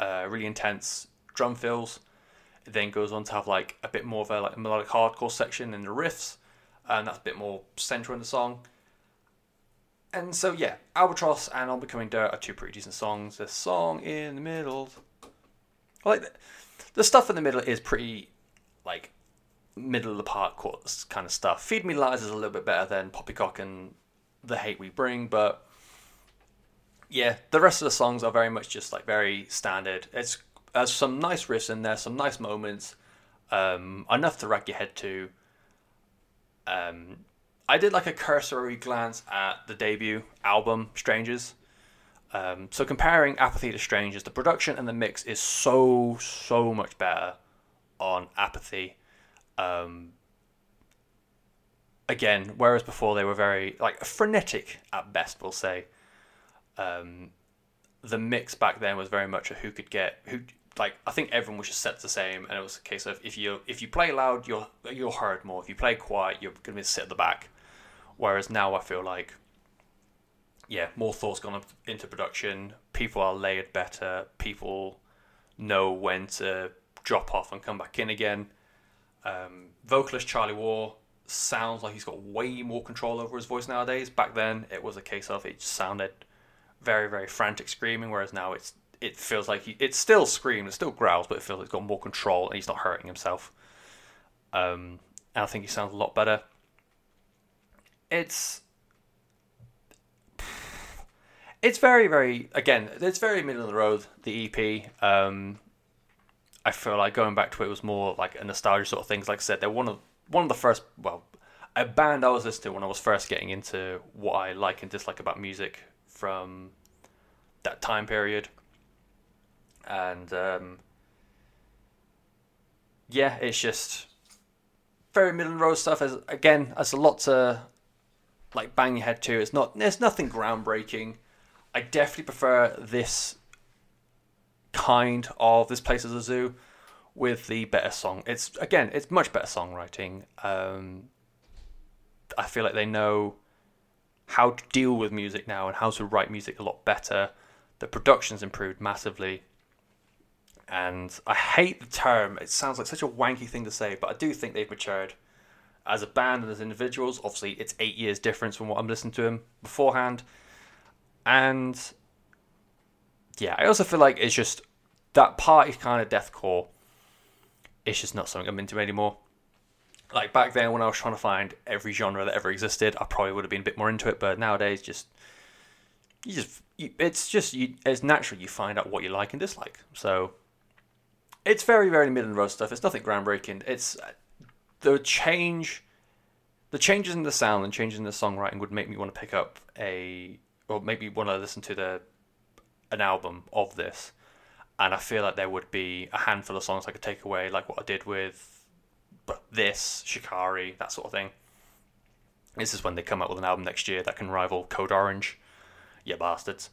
uh, really intense drum fills. It then goes on to have like a bit more of a like melodic hardcore section in the riffs, and that's a bit more central in the song. And so yeah, Albatross and On Becoming Dirt are two pretty decent songs. The song in the middle, like the, stuff in the middle is pretty like middle of the park kind of stuff. Feed Me Lies is a little bit better than Poppycock and The Hate We Bring, but yeah, the rest of the songs are very much just like very standard. It's has some nice riffs in there, some nice moments, um, enough to rack your head to. Um, I did like a cursory glance at the debut album, Strangers. Um, so comparing Apathy to Strangers, the production and the mix is so so much better on Apathy. Um, again, whereas before they were very like frenetic at best, we'll say. Um, the mix back then was very much a who could get who like I think everyone was just set the same, and it was a case of if you if you play loud, you're you're heard more. If you play quiet, you're gonna be sit at the back. Whereas now I feel like, yeah, more thoughts gone into production. People are layered better. People know when to drop off and come back in again. Um, vocalist Charlie Ward sounds like he's got way more control over his voice nowadays. Back then, it was a case of it sounded very, very frantic screaming, whereas now it's it feels like he, it's still screams, it still growls, but it feels like he's got more control and he's not hurting himself. Um, and I think he sounds a lot better. It's it's very, very again, it's very middle of the road. The EP. Um, I feel like going back to it was more like a nostalgia sort of things. Like I said, they're one of one of the first. Well, a band I was listening to when I was first getting into what I like and dislike about music from that time period. And um, yeah, it's just very middle of the road stuff. As again, there's a lot to like bang your head to. It's not. There's nothing groundbreaking. I definitely prefer this kind of this place is a zoo with the better song. It's again, it's much better songwriting. Um, I feel like they know how to deal with music now and how to write music a lot better. The production's improved massively. And I hate the term. It sounds like such a wanky thing to say, but I do think they've matured as a band and as individuals. Obviously, it's eight years difference from what I'm listening to them beforehand. And yeah, I also feel like it's just that party kind of deathcore. It's just not something I'm into anymore like back then when I was trying to find every genre that ever existed, I probably would have been a bit more into it. But nowadays, just you just you, it's just you, it's natural you find out what you like and dislike. So it's very very middle and road stuff. It's nothing groundbreaking. It's the change, the changes in the sound and changes in the songwriting would make me want to pick up a or maybe want to listen to the an album of this. And I feel like there would be a handful of songs I could take away, like what I did with but this, Shikari, that sort of thing. This is when they come out with an album next year that can rival Code Orange. Yeah, bastards.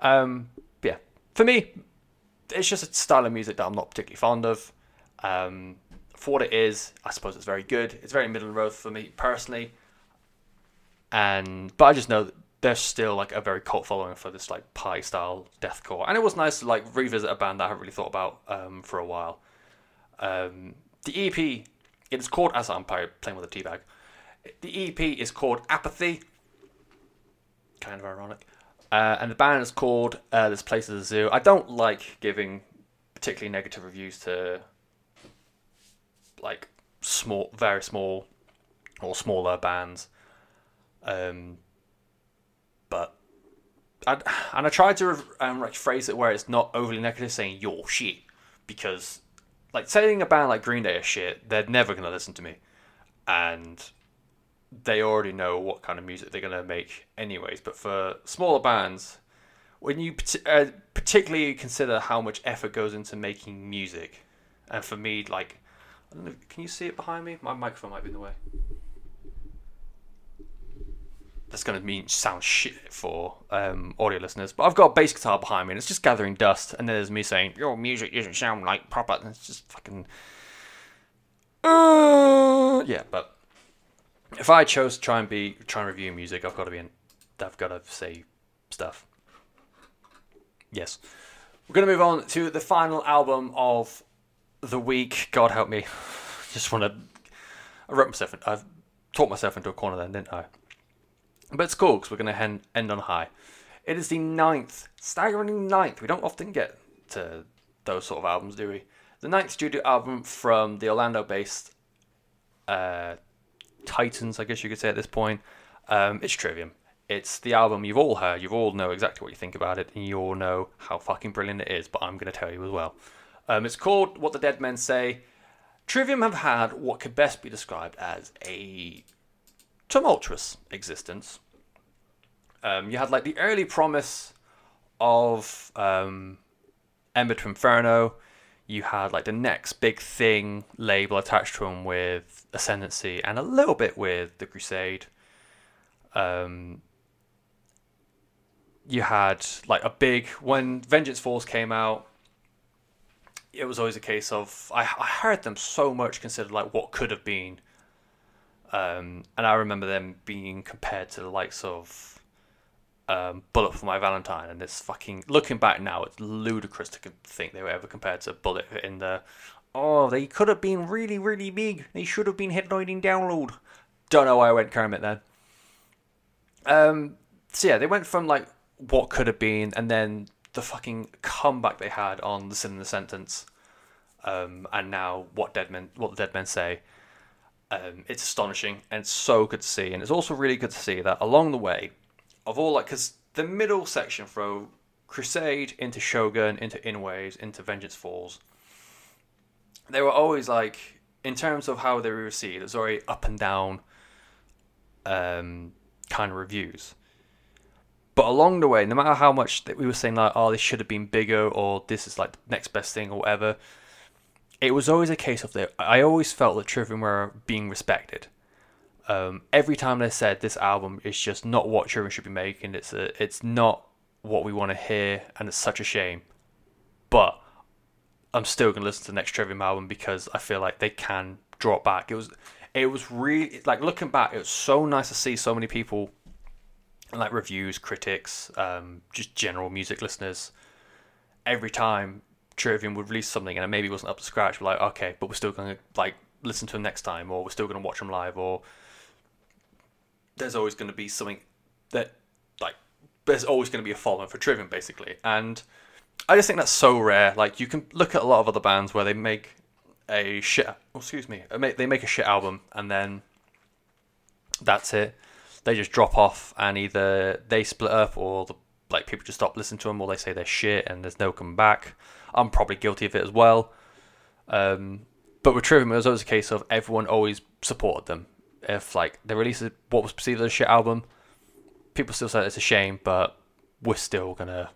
Um, yeah, for me, it's just a style of music that I'm not particularly fond of. Um, for what it is, I suppose it's very good. It's very middle of the road for me personally. And but I just know that there's still like a very cult following for this like pie style deathcore, and it was nice to like revisit a band that I haven't really thought about um, for a while. Um, the EP it's called, as I'm playing with a teabag, the EP is called Apathy. Kind of ironic. Uh, and the band is called uh, This Place is a Zoo. I don't like giving particularly negative reviews to like small, very small or smaller bands. Um, I and I tried to um, like phrase it where it's not overly negative, saying "you're shit," because like saying a band like Green Day is shit, they're never gonna listen to me, and they already know what kind of music they're gonna make anyways. But for smaller bands, when you uh, particularly consider how much effort goes into making music, and for me, like, know, can you see it behind me? My microphone might be in the way that's going to mean sound shit for um, audio listeners. But I've got a bass guitar behind me, and it's just gathering dust. And there's me saying, "Your music doesn't sound like proper." And it's just fucking. Uh, yeah, but if I chose to try and be try and review music, I've got to be in. I've got to say stuff. Yes, we're going to move on to the final album of the week. God help me. Just want to. I wrote myself. In, I've talked myself into a corner then, didn't I? But it's cool because we're going to end on high. It is the ninth, staggering ninth. We don't often get to those sort of albums, do we? The ninth studio album from the Orlando-based uh, Titans, I guess you could say at this point. Um, it's Trivium. It's the album you've all heard. You've all know exactly what you think about it, and you all know how fucking brilliant it is. But I'm going to tell you as well. Um, it's called "What the Dead Men Say." Trivium have had what could best be described as a tumultuous existence. Um, you had like the early promise of um, Ember to Inferno. You had like the next big thing label attached to them with Ascendancy and a little bit with the Crusade. Um, you had like a big when Vengeance Falls came out. It was always a case of I, I heard them so much considered like what could have been, um, and I remember them being compared to the likes of um, Bullet for My Valentine, and it's fucking looking back now, it's ludicrous to think they were ever compared to Bullet in the. Oh, they could have been really, really big. They should have been headlining download. Don't know why I went Kermit then. Um, so yeah, they went from like what could have been, and then the fucking comeback they had on the Sin and the Sentence, um, and now what dead men, what the dead men say. Um, it's astonishing and it's so good to see, and it's also really good to see that along the way of all like because the middle section from Crusade into Shogun into In Waves into Vengeance Falls, they were always like in terms of how they were received. It was very up and down, um, kind of reviews. But along the way, no matter how much that we were saying like, oh, this should have been bigger, or this is like the next best thing, or whatever, it was always a case of that. I always felt that Trivium were being respected um, every time they said this album is just not what Trivium should be making. It's a, it's not what we want to hear, and it's such a shame. But I'm still gonna listen to the next Trivium album because I feel like they can drop back. It was, it was really like looking back. It was so nice to see so many people, like reviews, critics, um, just general music listeners. Every time Trivium would release something and it maybe wasn't up to scratch, we're like, okay, but we're still gonna like listen to them next time, or we're still gonna watch them live, or there's always going to be something that like there's always going to be a following for Trivium basically, and I just think that's so rare. Like you can look at a lot of other bands where they make a shit, oh, excuse me, they make a shit album and then that's it. They just drop off and either they split up or the like people just stop listening to them or they say they're shit and there's no coming back. I'm probably guilty of it as well. Um, but with Trivium, it was always a case of everyone always supported them if like they release what was perceived as a shit album, people still say it's a shame, but we're still gonna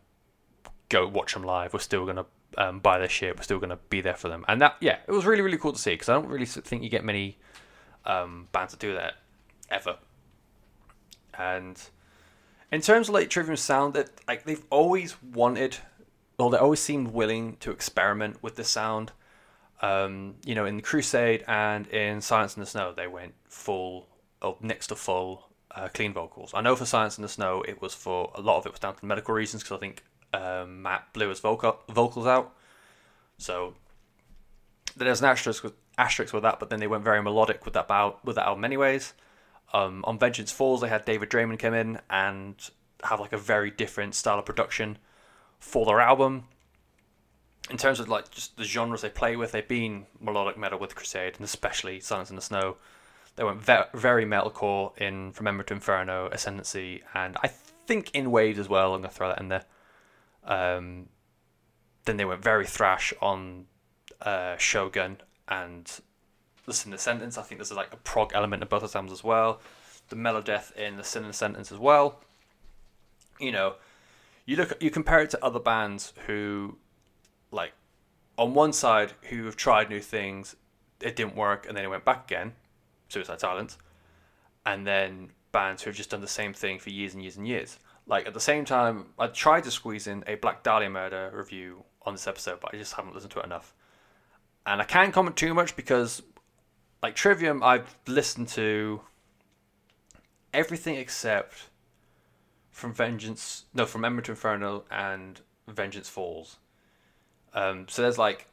go watch them live. We're still gonna um, buy their shit. We're still gonna be there for them. And that, yeah, it was really really cool to see because I don't really think you get many um, bands to do that ever. And in terms of like Trivium sound, that like they've always wanted, or they always seemed willing to experiment with the sound. Um, you know, in the Crusade and in Silence in the Snow, they went full, or next to full, uh, clean vocals. I know for Silence in the Snow, it was for a lot of it was down to medical reasons because I think um, Matt blew his vocal vocals out. So there's an asterisk with, asterisk with that, but then they went very melodic with that bow, with that album, anyways. Um, on Vengeance Falls, they had David Draiman come in and have like a very different style of production for their album. In terms of like just the genres they play with, they've been melodic metal with Crusade, and especially Silence in the Snow. They went ve- very metalcore in From Ember to Inferno, Ascendancy, and I think in Waves as well. I'm gonna throw that in there. Um, then they went very thrash on uh, Shogun and Sin and Sentence. I think there's like a prog element in both of them as well. The Melodeath in the Sin and Sentence as well. You know, you look you compare it to other bands who like on one side who have tried new things, it didn't work, and then it went back again, Suicide Silence, and then bands who have just done the same thing for years and years and years. Like at the same time, I tried to squeeze in a Black Dahlia Murder review on this episode, but I just haven't listened to it enough. And I can't comment too much because, like Trivium, I've listened to everything except from Vengeance, no, from Ember to Inferno and Vengeance Falls. Um, so there's like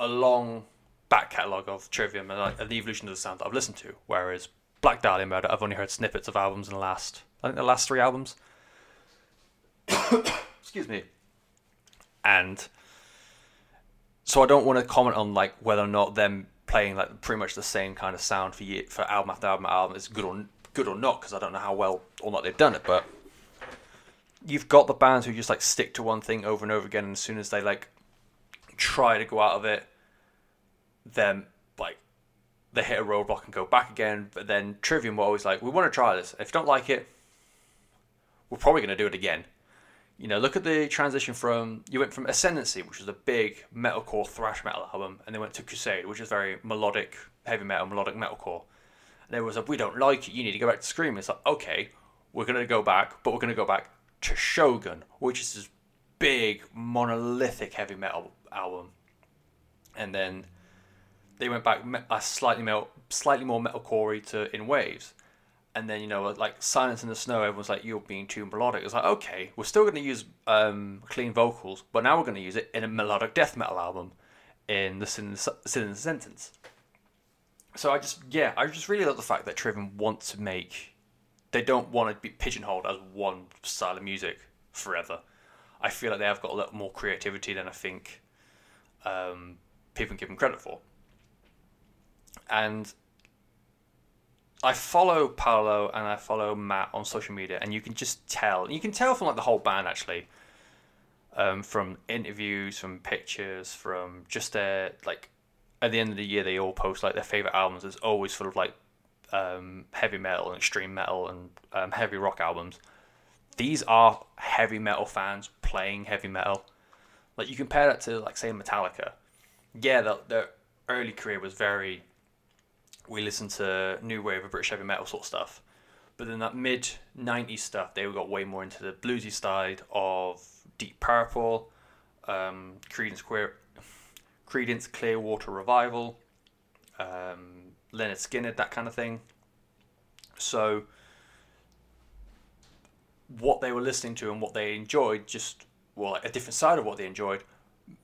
a long back catalogue of Trivium and like the evolution of the sound that I've listened to. Whereas Black Dahlia Murder, I've only heard snippets of albums in the last, I think the last three albums. Excuse me. And so I don't want to comment on like whether or not them playing like pretty much the same kind of sound for year, for album after album after album is good or good or not because I don't know how well or not they've done it. But you've got the bands who just like stick to one thing over and over again, and as soon as they like try to go out of it, then like they hit a roadblock and go back again. But then Trivium were always like, we want to try this. If you don't like it, we're probably going to do it again. You know, look at the transition from you went from Ascendancy, which was a big metalcore thrash metal album, and then went to Crusade, which is very melodic heavy metal, melodic metalcore. And there was like, we don't like it. You need to go back to Scream. It's like okay, we're going to go back, but we're going to go back to Shogun, which is this big monolithic heavy metal album, and then they went back a slightly metal, slightly more metalcore to In Waves, and then you know like Silence in the Snow, everyone's like you're being too melodic. It's like okay, we're still going to use um, clean vocals, but now we're going to use it in a melodic death metal album, in the Sin, Sin Sentence. So I just yeah, I just really love the fact that Trivium want to make. They don't want to be pigeonholed as one style of music forever. I feel like they have got a lot more creativity than I think um, people give them credit for. And I follow Paolo and I follow Matt on social media, and you can just tell. You can tell from like the whole band actually, um, from interviews, from pictures, from just their like. At the end of the year, they all post like their favorite albums. It's always sort of like um, heavy metal and extreme metal and um, heavy rock albums. These are heavy metal fans playing heavy metal. Like you compare that to like say Metallica. Yeah, the, their early career was very. We listened to new wave of British heavy metal sort of stuff, but then that mid '90s stuff, they got way more into the bluesy side of Deep Purple, um, Creedence Queer, Creedence Clearwater Revival, um, Lynyrd Skynyrd, that kind of thing. So what they were listening to and what they enjoyed just well a different side of what they enjoyed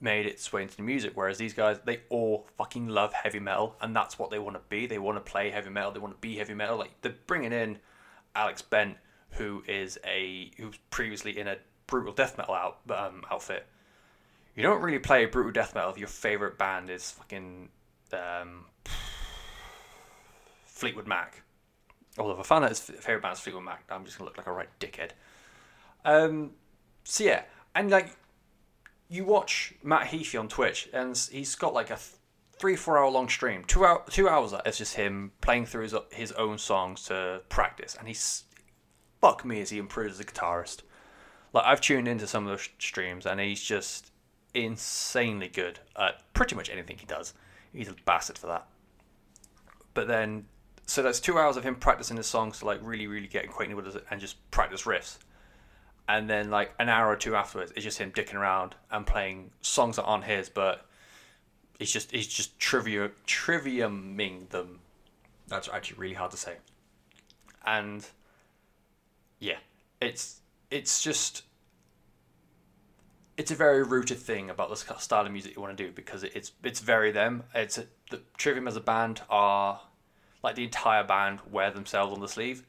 made its way into the music whereas these guys they all fucking love heavy metal and that's what they want to be. They want to play heavy metal they want to be heavy metal. Like they're bringing in alex bent who is a who's previously in a brutal death metal out, um, outfit. You don't really play brutal death metal if your favorite band is fucking um, fleetwood mac. Although if I found out his favorite band is Fleetwood Mac, I'm just gonna look like a right dickhead. Um, so yeah, and like you watch Matt Heafy on Twitch, and he's got like a th- three four hour long stream. Two hour two hours is just him playing through his his own songs to practice, and he's fuck me as he improves as a guitarist. Like I've tuned into some of those streams, and he's just insanely good at pretty much anything he does. He's a bastard for that. But then, so that's two hours of him practicing his songs to like really, really get acquainted with it and just practice riffs and then like an hour or two afterwards it's just him dicking around and playing songs that aren't his but he's just he's just trivia triviuming them. That's actually really hard to say. And yeah it's it's just it's a very rooted thing about this style of music you want to do because it's it's very them. It's a, the trivium as a band are like the entire band wear themselves on the sleeve.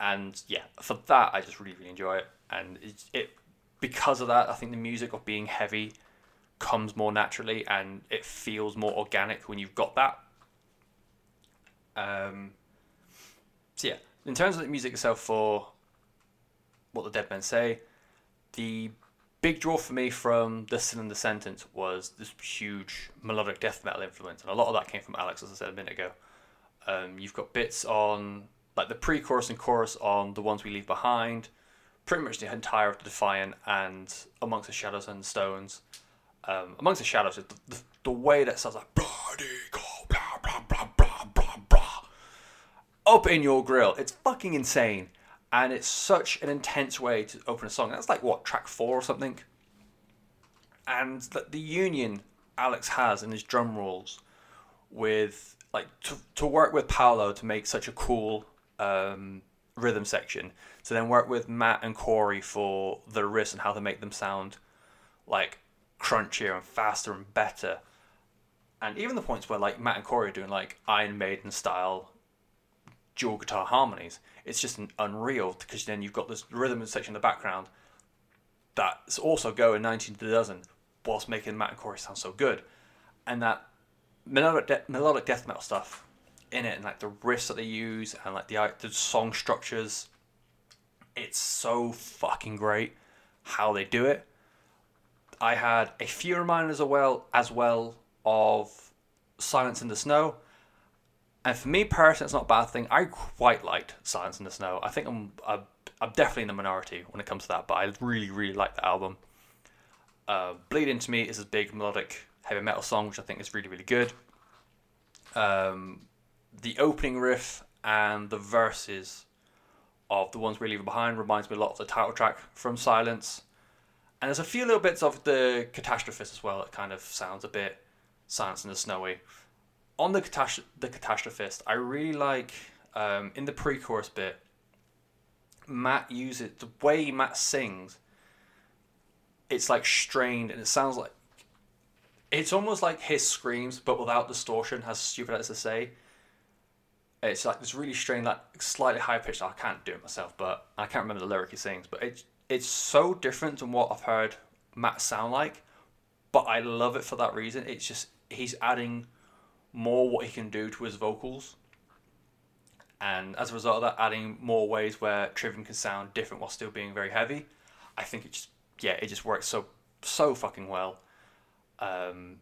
And yeah for that i just really really enjoy it and it, it because of that, I think the music of being heavy comes more naturally and it feels more organic when you've got that. Um, so yeah, in terms of the music itself for what the Dead Men say, the big draw for me from the Sin and the Sentence was this huge melodic death metal influence, and a lot of that came from Alex, as I said a minute ago. Um, you've got bits on like the pre-chorus and chorus on the ones we leave behind, pretty much the entire of the Defiant and Amongst the Shadows and Stones. Um, Amongst the Shadows, the, the, the way that sounds like bloody blah blah blah blah blah blah up in your grill. It's fucking insane, and it's such an intense way to open a song. That's like what track four or something. And the, the union Alex has in his drum rolls with like to, to work with Paolo to make such a cool um, rhythm section. To then work with Matt and Corey for the riffs and how to make them sound like crunchier and faster and better. And even the points where like Matt and Corey are doing like Iron Maiden style dual guitar harmonies, it's just unreal because then you've got this rhythm section in the background that's also going 19 to the dozen whilst making Matt and Corey sound so good. And that melodic, de- melodic death metal stuff in it and like the riffs that they use and like the, the song structures, it's so fucking great how they do it. I had a few reminders as well as well of Silence in the Snow. And for me personally, it's not a bad thing. I quite liked Silence in the Snow. I think I'm, I'm, definitely in the minority when it comes to that, but I really, really like the album. Uh, Bleed Into Me is a big melodic heavy metal song, which I think is really, really good. Um, the opening riff and the verses of the ones we're leaving behind reminds me a lot of the title track from Silence. And there's a few little bits of the Catastrophist as well that kind of sounds a bit Silence in the Snowy. On the, catast- the Catastrophist, I really like um, in the pre chorus bit, Matt uses the way Matt sings, it's like strained and it sounds like it's almost like his screams but without distortion, as stupid as to say. It's like this really strained, like slightly high pitched. I can't do it myself, but I can't remember the lyric he sings. But it's it's so different than what I've heard Matt sound like, but I love it for that reason. It's just he's adding more what he can do to his vocals, and as a result of that, adding more ways where Trivium can sound different while still being very heavy. I think it just yeah, it just works so so fucking well. Um,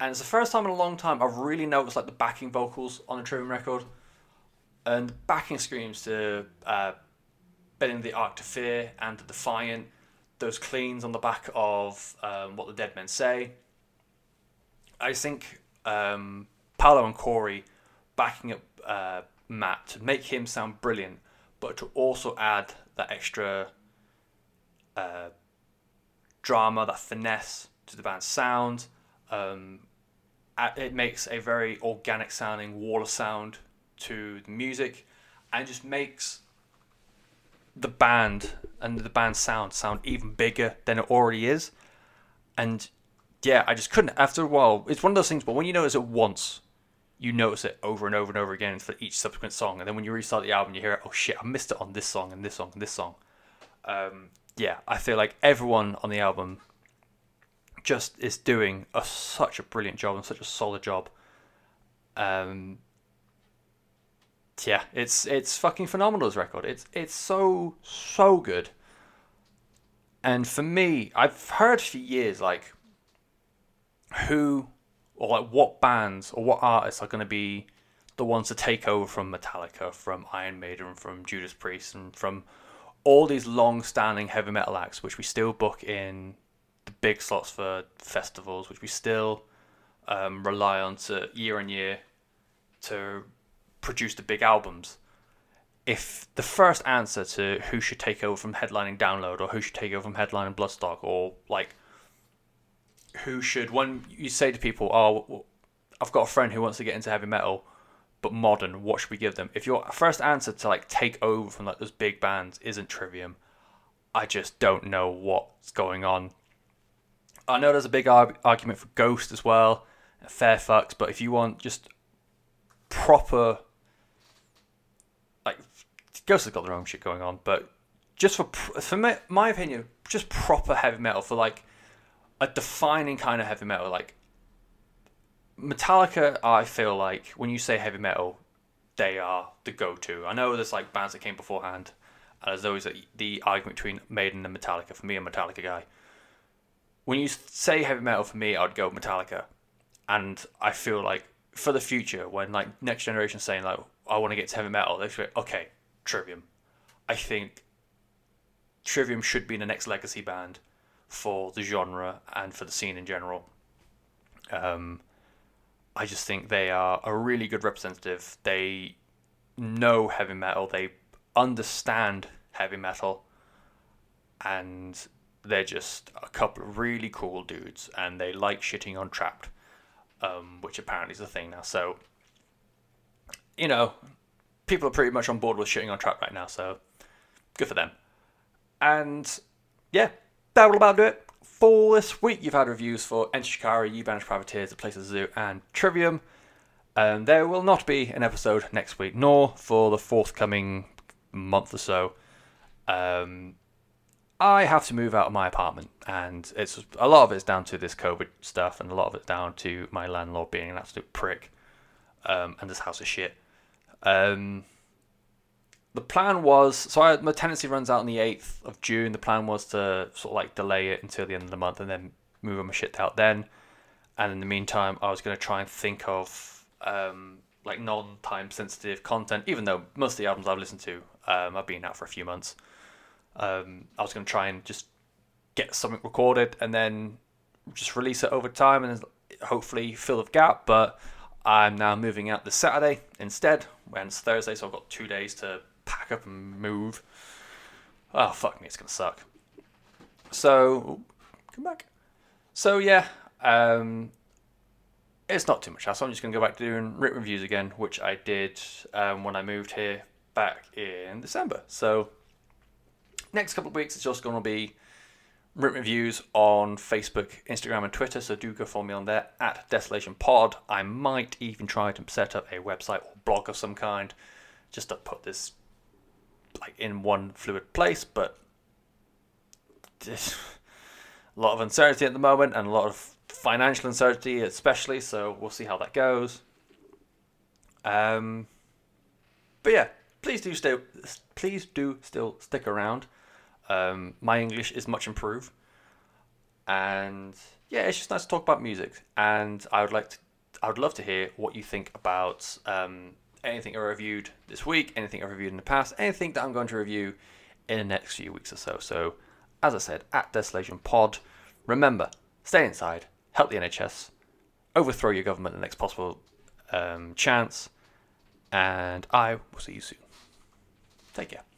and it's the first time in a long time I've really noticed like the backing vocals on a Trivium record, and backing screams to uh, Bending the Arc to Fear and the Defiant, those cleans on the back of um, What the Dead Men Say. I think um, Paolo and Corey backing up uh, Matt to make him sound brilliant, but to also add that extra uh, drama, that finesse to the band's sound. Um, it makes a very organic sounding wall of sound to the music and just makes the band and the band sound sound even bigger than it already is. And yeah, I just couldn't. After a while, it's one of those things. But when you notice it once, you notice it over and over and over again for each subsequent song. And then when you restart the album, you hear, "Oh shit, I missed it on this song and this song and this song." Um, yeah, I feel like everyone on the album just is doing a, such a brilliant job and such a solid job. Um, yeah, it's it's fucking phenomenal as record. It's it's so so good. And for me, I've heard for years like who or like what bands or what artists are going to be the ones to take over from Metallica, from Iron Maiden, from Judas Priest, and from all these long-standing heavy metal acts, which we still book in big slots for festivals, which we still um, rely on to year on year to produce the big albums. If the first answer to who should take over from headlining Download or who should take over from headlining Bloodstock or like who should when you say to people, "Oh, I've got a friend who wants to get into heavy metal, but modern. What should we give them?" If your first answer to like take over from like those big bands isn't Trivium, I just don't know what's going on. I know there's a big arg- argument for Ghost as well, Fairfax, but if you want just proper, like Ghost has got their own shit going on, but just for for my, my opinion, just proper heavy metal for like a defining kind of heavy metal. Like Metallica, I feel like when you say heavy metal, they are the go-to. I know there's like bands that came beforehand, and there's always the argument between Maiden and Metallica. For me, a Metallica guy. When you say heavy metal, for me, I'd go Metallica, and I feel like for the future, when like next generation saying like I want to get to heavy metal, they say okay, Trivium. I think Trivium should be the next legacy band for the genre and for the scene in general. Um, I just think they are a really good representative. They know heavy metal, they understand heavy metal, and they're just a couple of really cool dudes, and they like shitting on Trapt, um, which apparently is a thing now. So, you know, people are pretty much on board with shitting on Trapt right now, so good for them. And yeah, that will about do it for this week. You've had reviews for Enter Shikari, Ye Banished Privateers, The Place of the Zoo, and Trivium. Um, there will not be an episode next week, nor for the forthcoming month or so. Um, I have to move out of my apartment, and it's a lot of it's down to this COVID stuff, and a lot of it's down to my landlord being an absolute prick, um, and this house is shit. Um, the plan was so I, my tenancy runs out on the 8th of June. The plan was to sort of like delay it until the end of the month and then move all my shit out then. And in the meantime, I was going to try and think of um, like non time sensitive content, even though most of the albums I've listened to um, have been out for a few months. Um, I was going to try and just get something recorded and then just release it over time and hopefully fill the gap. But I'm now moving out this Saturday instead, when it's Thursday, so I've got two days to pack up and move. Oh fuck me, it's gonna suck. So come back. So yeah, um, it's not too much hassle. I'm just gonna go back to doing written reviews again, which I did um, when I moved here back in December. So next couple of weeks, it's just gonna be written reviews on Facebook, Instagram, and Twitter. So do go follow me on there at Desolation Pod. I might even try to set up a website or blog of some kind just to put this like in one fluid place, but a lot of uncertainty at the moment and a lot of financial uncertainty, especially. So we'll see how that goes. Um, but yeah, please do stay. Please do still stick around. Um, my English is much improved, and yeah, it's just nice to talk about music. And I would like to, I would love to hear what you think about um, anything I reviewed this week, anything I've reviewed in the past, anything that I'm going to review in the next few weeks or so. So, as I said, at Desolation Pod, remember, stay inside, help the NHS, overthrow your government the next possible um, chance, and I will see you soon. Take care.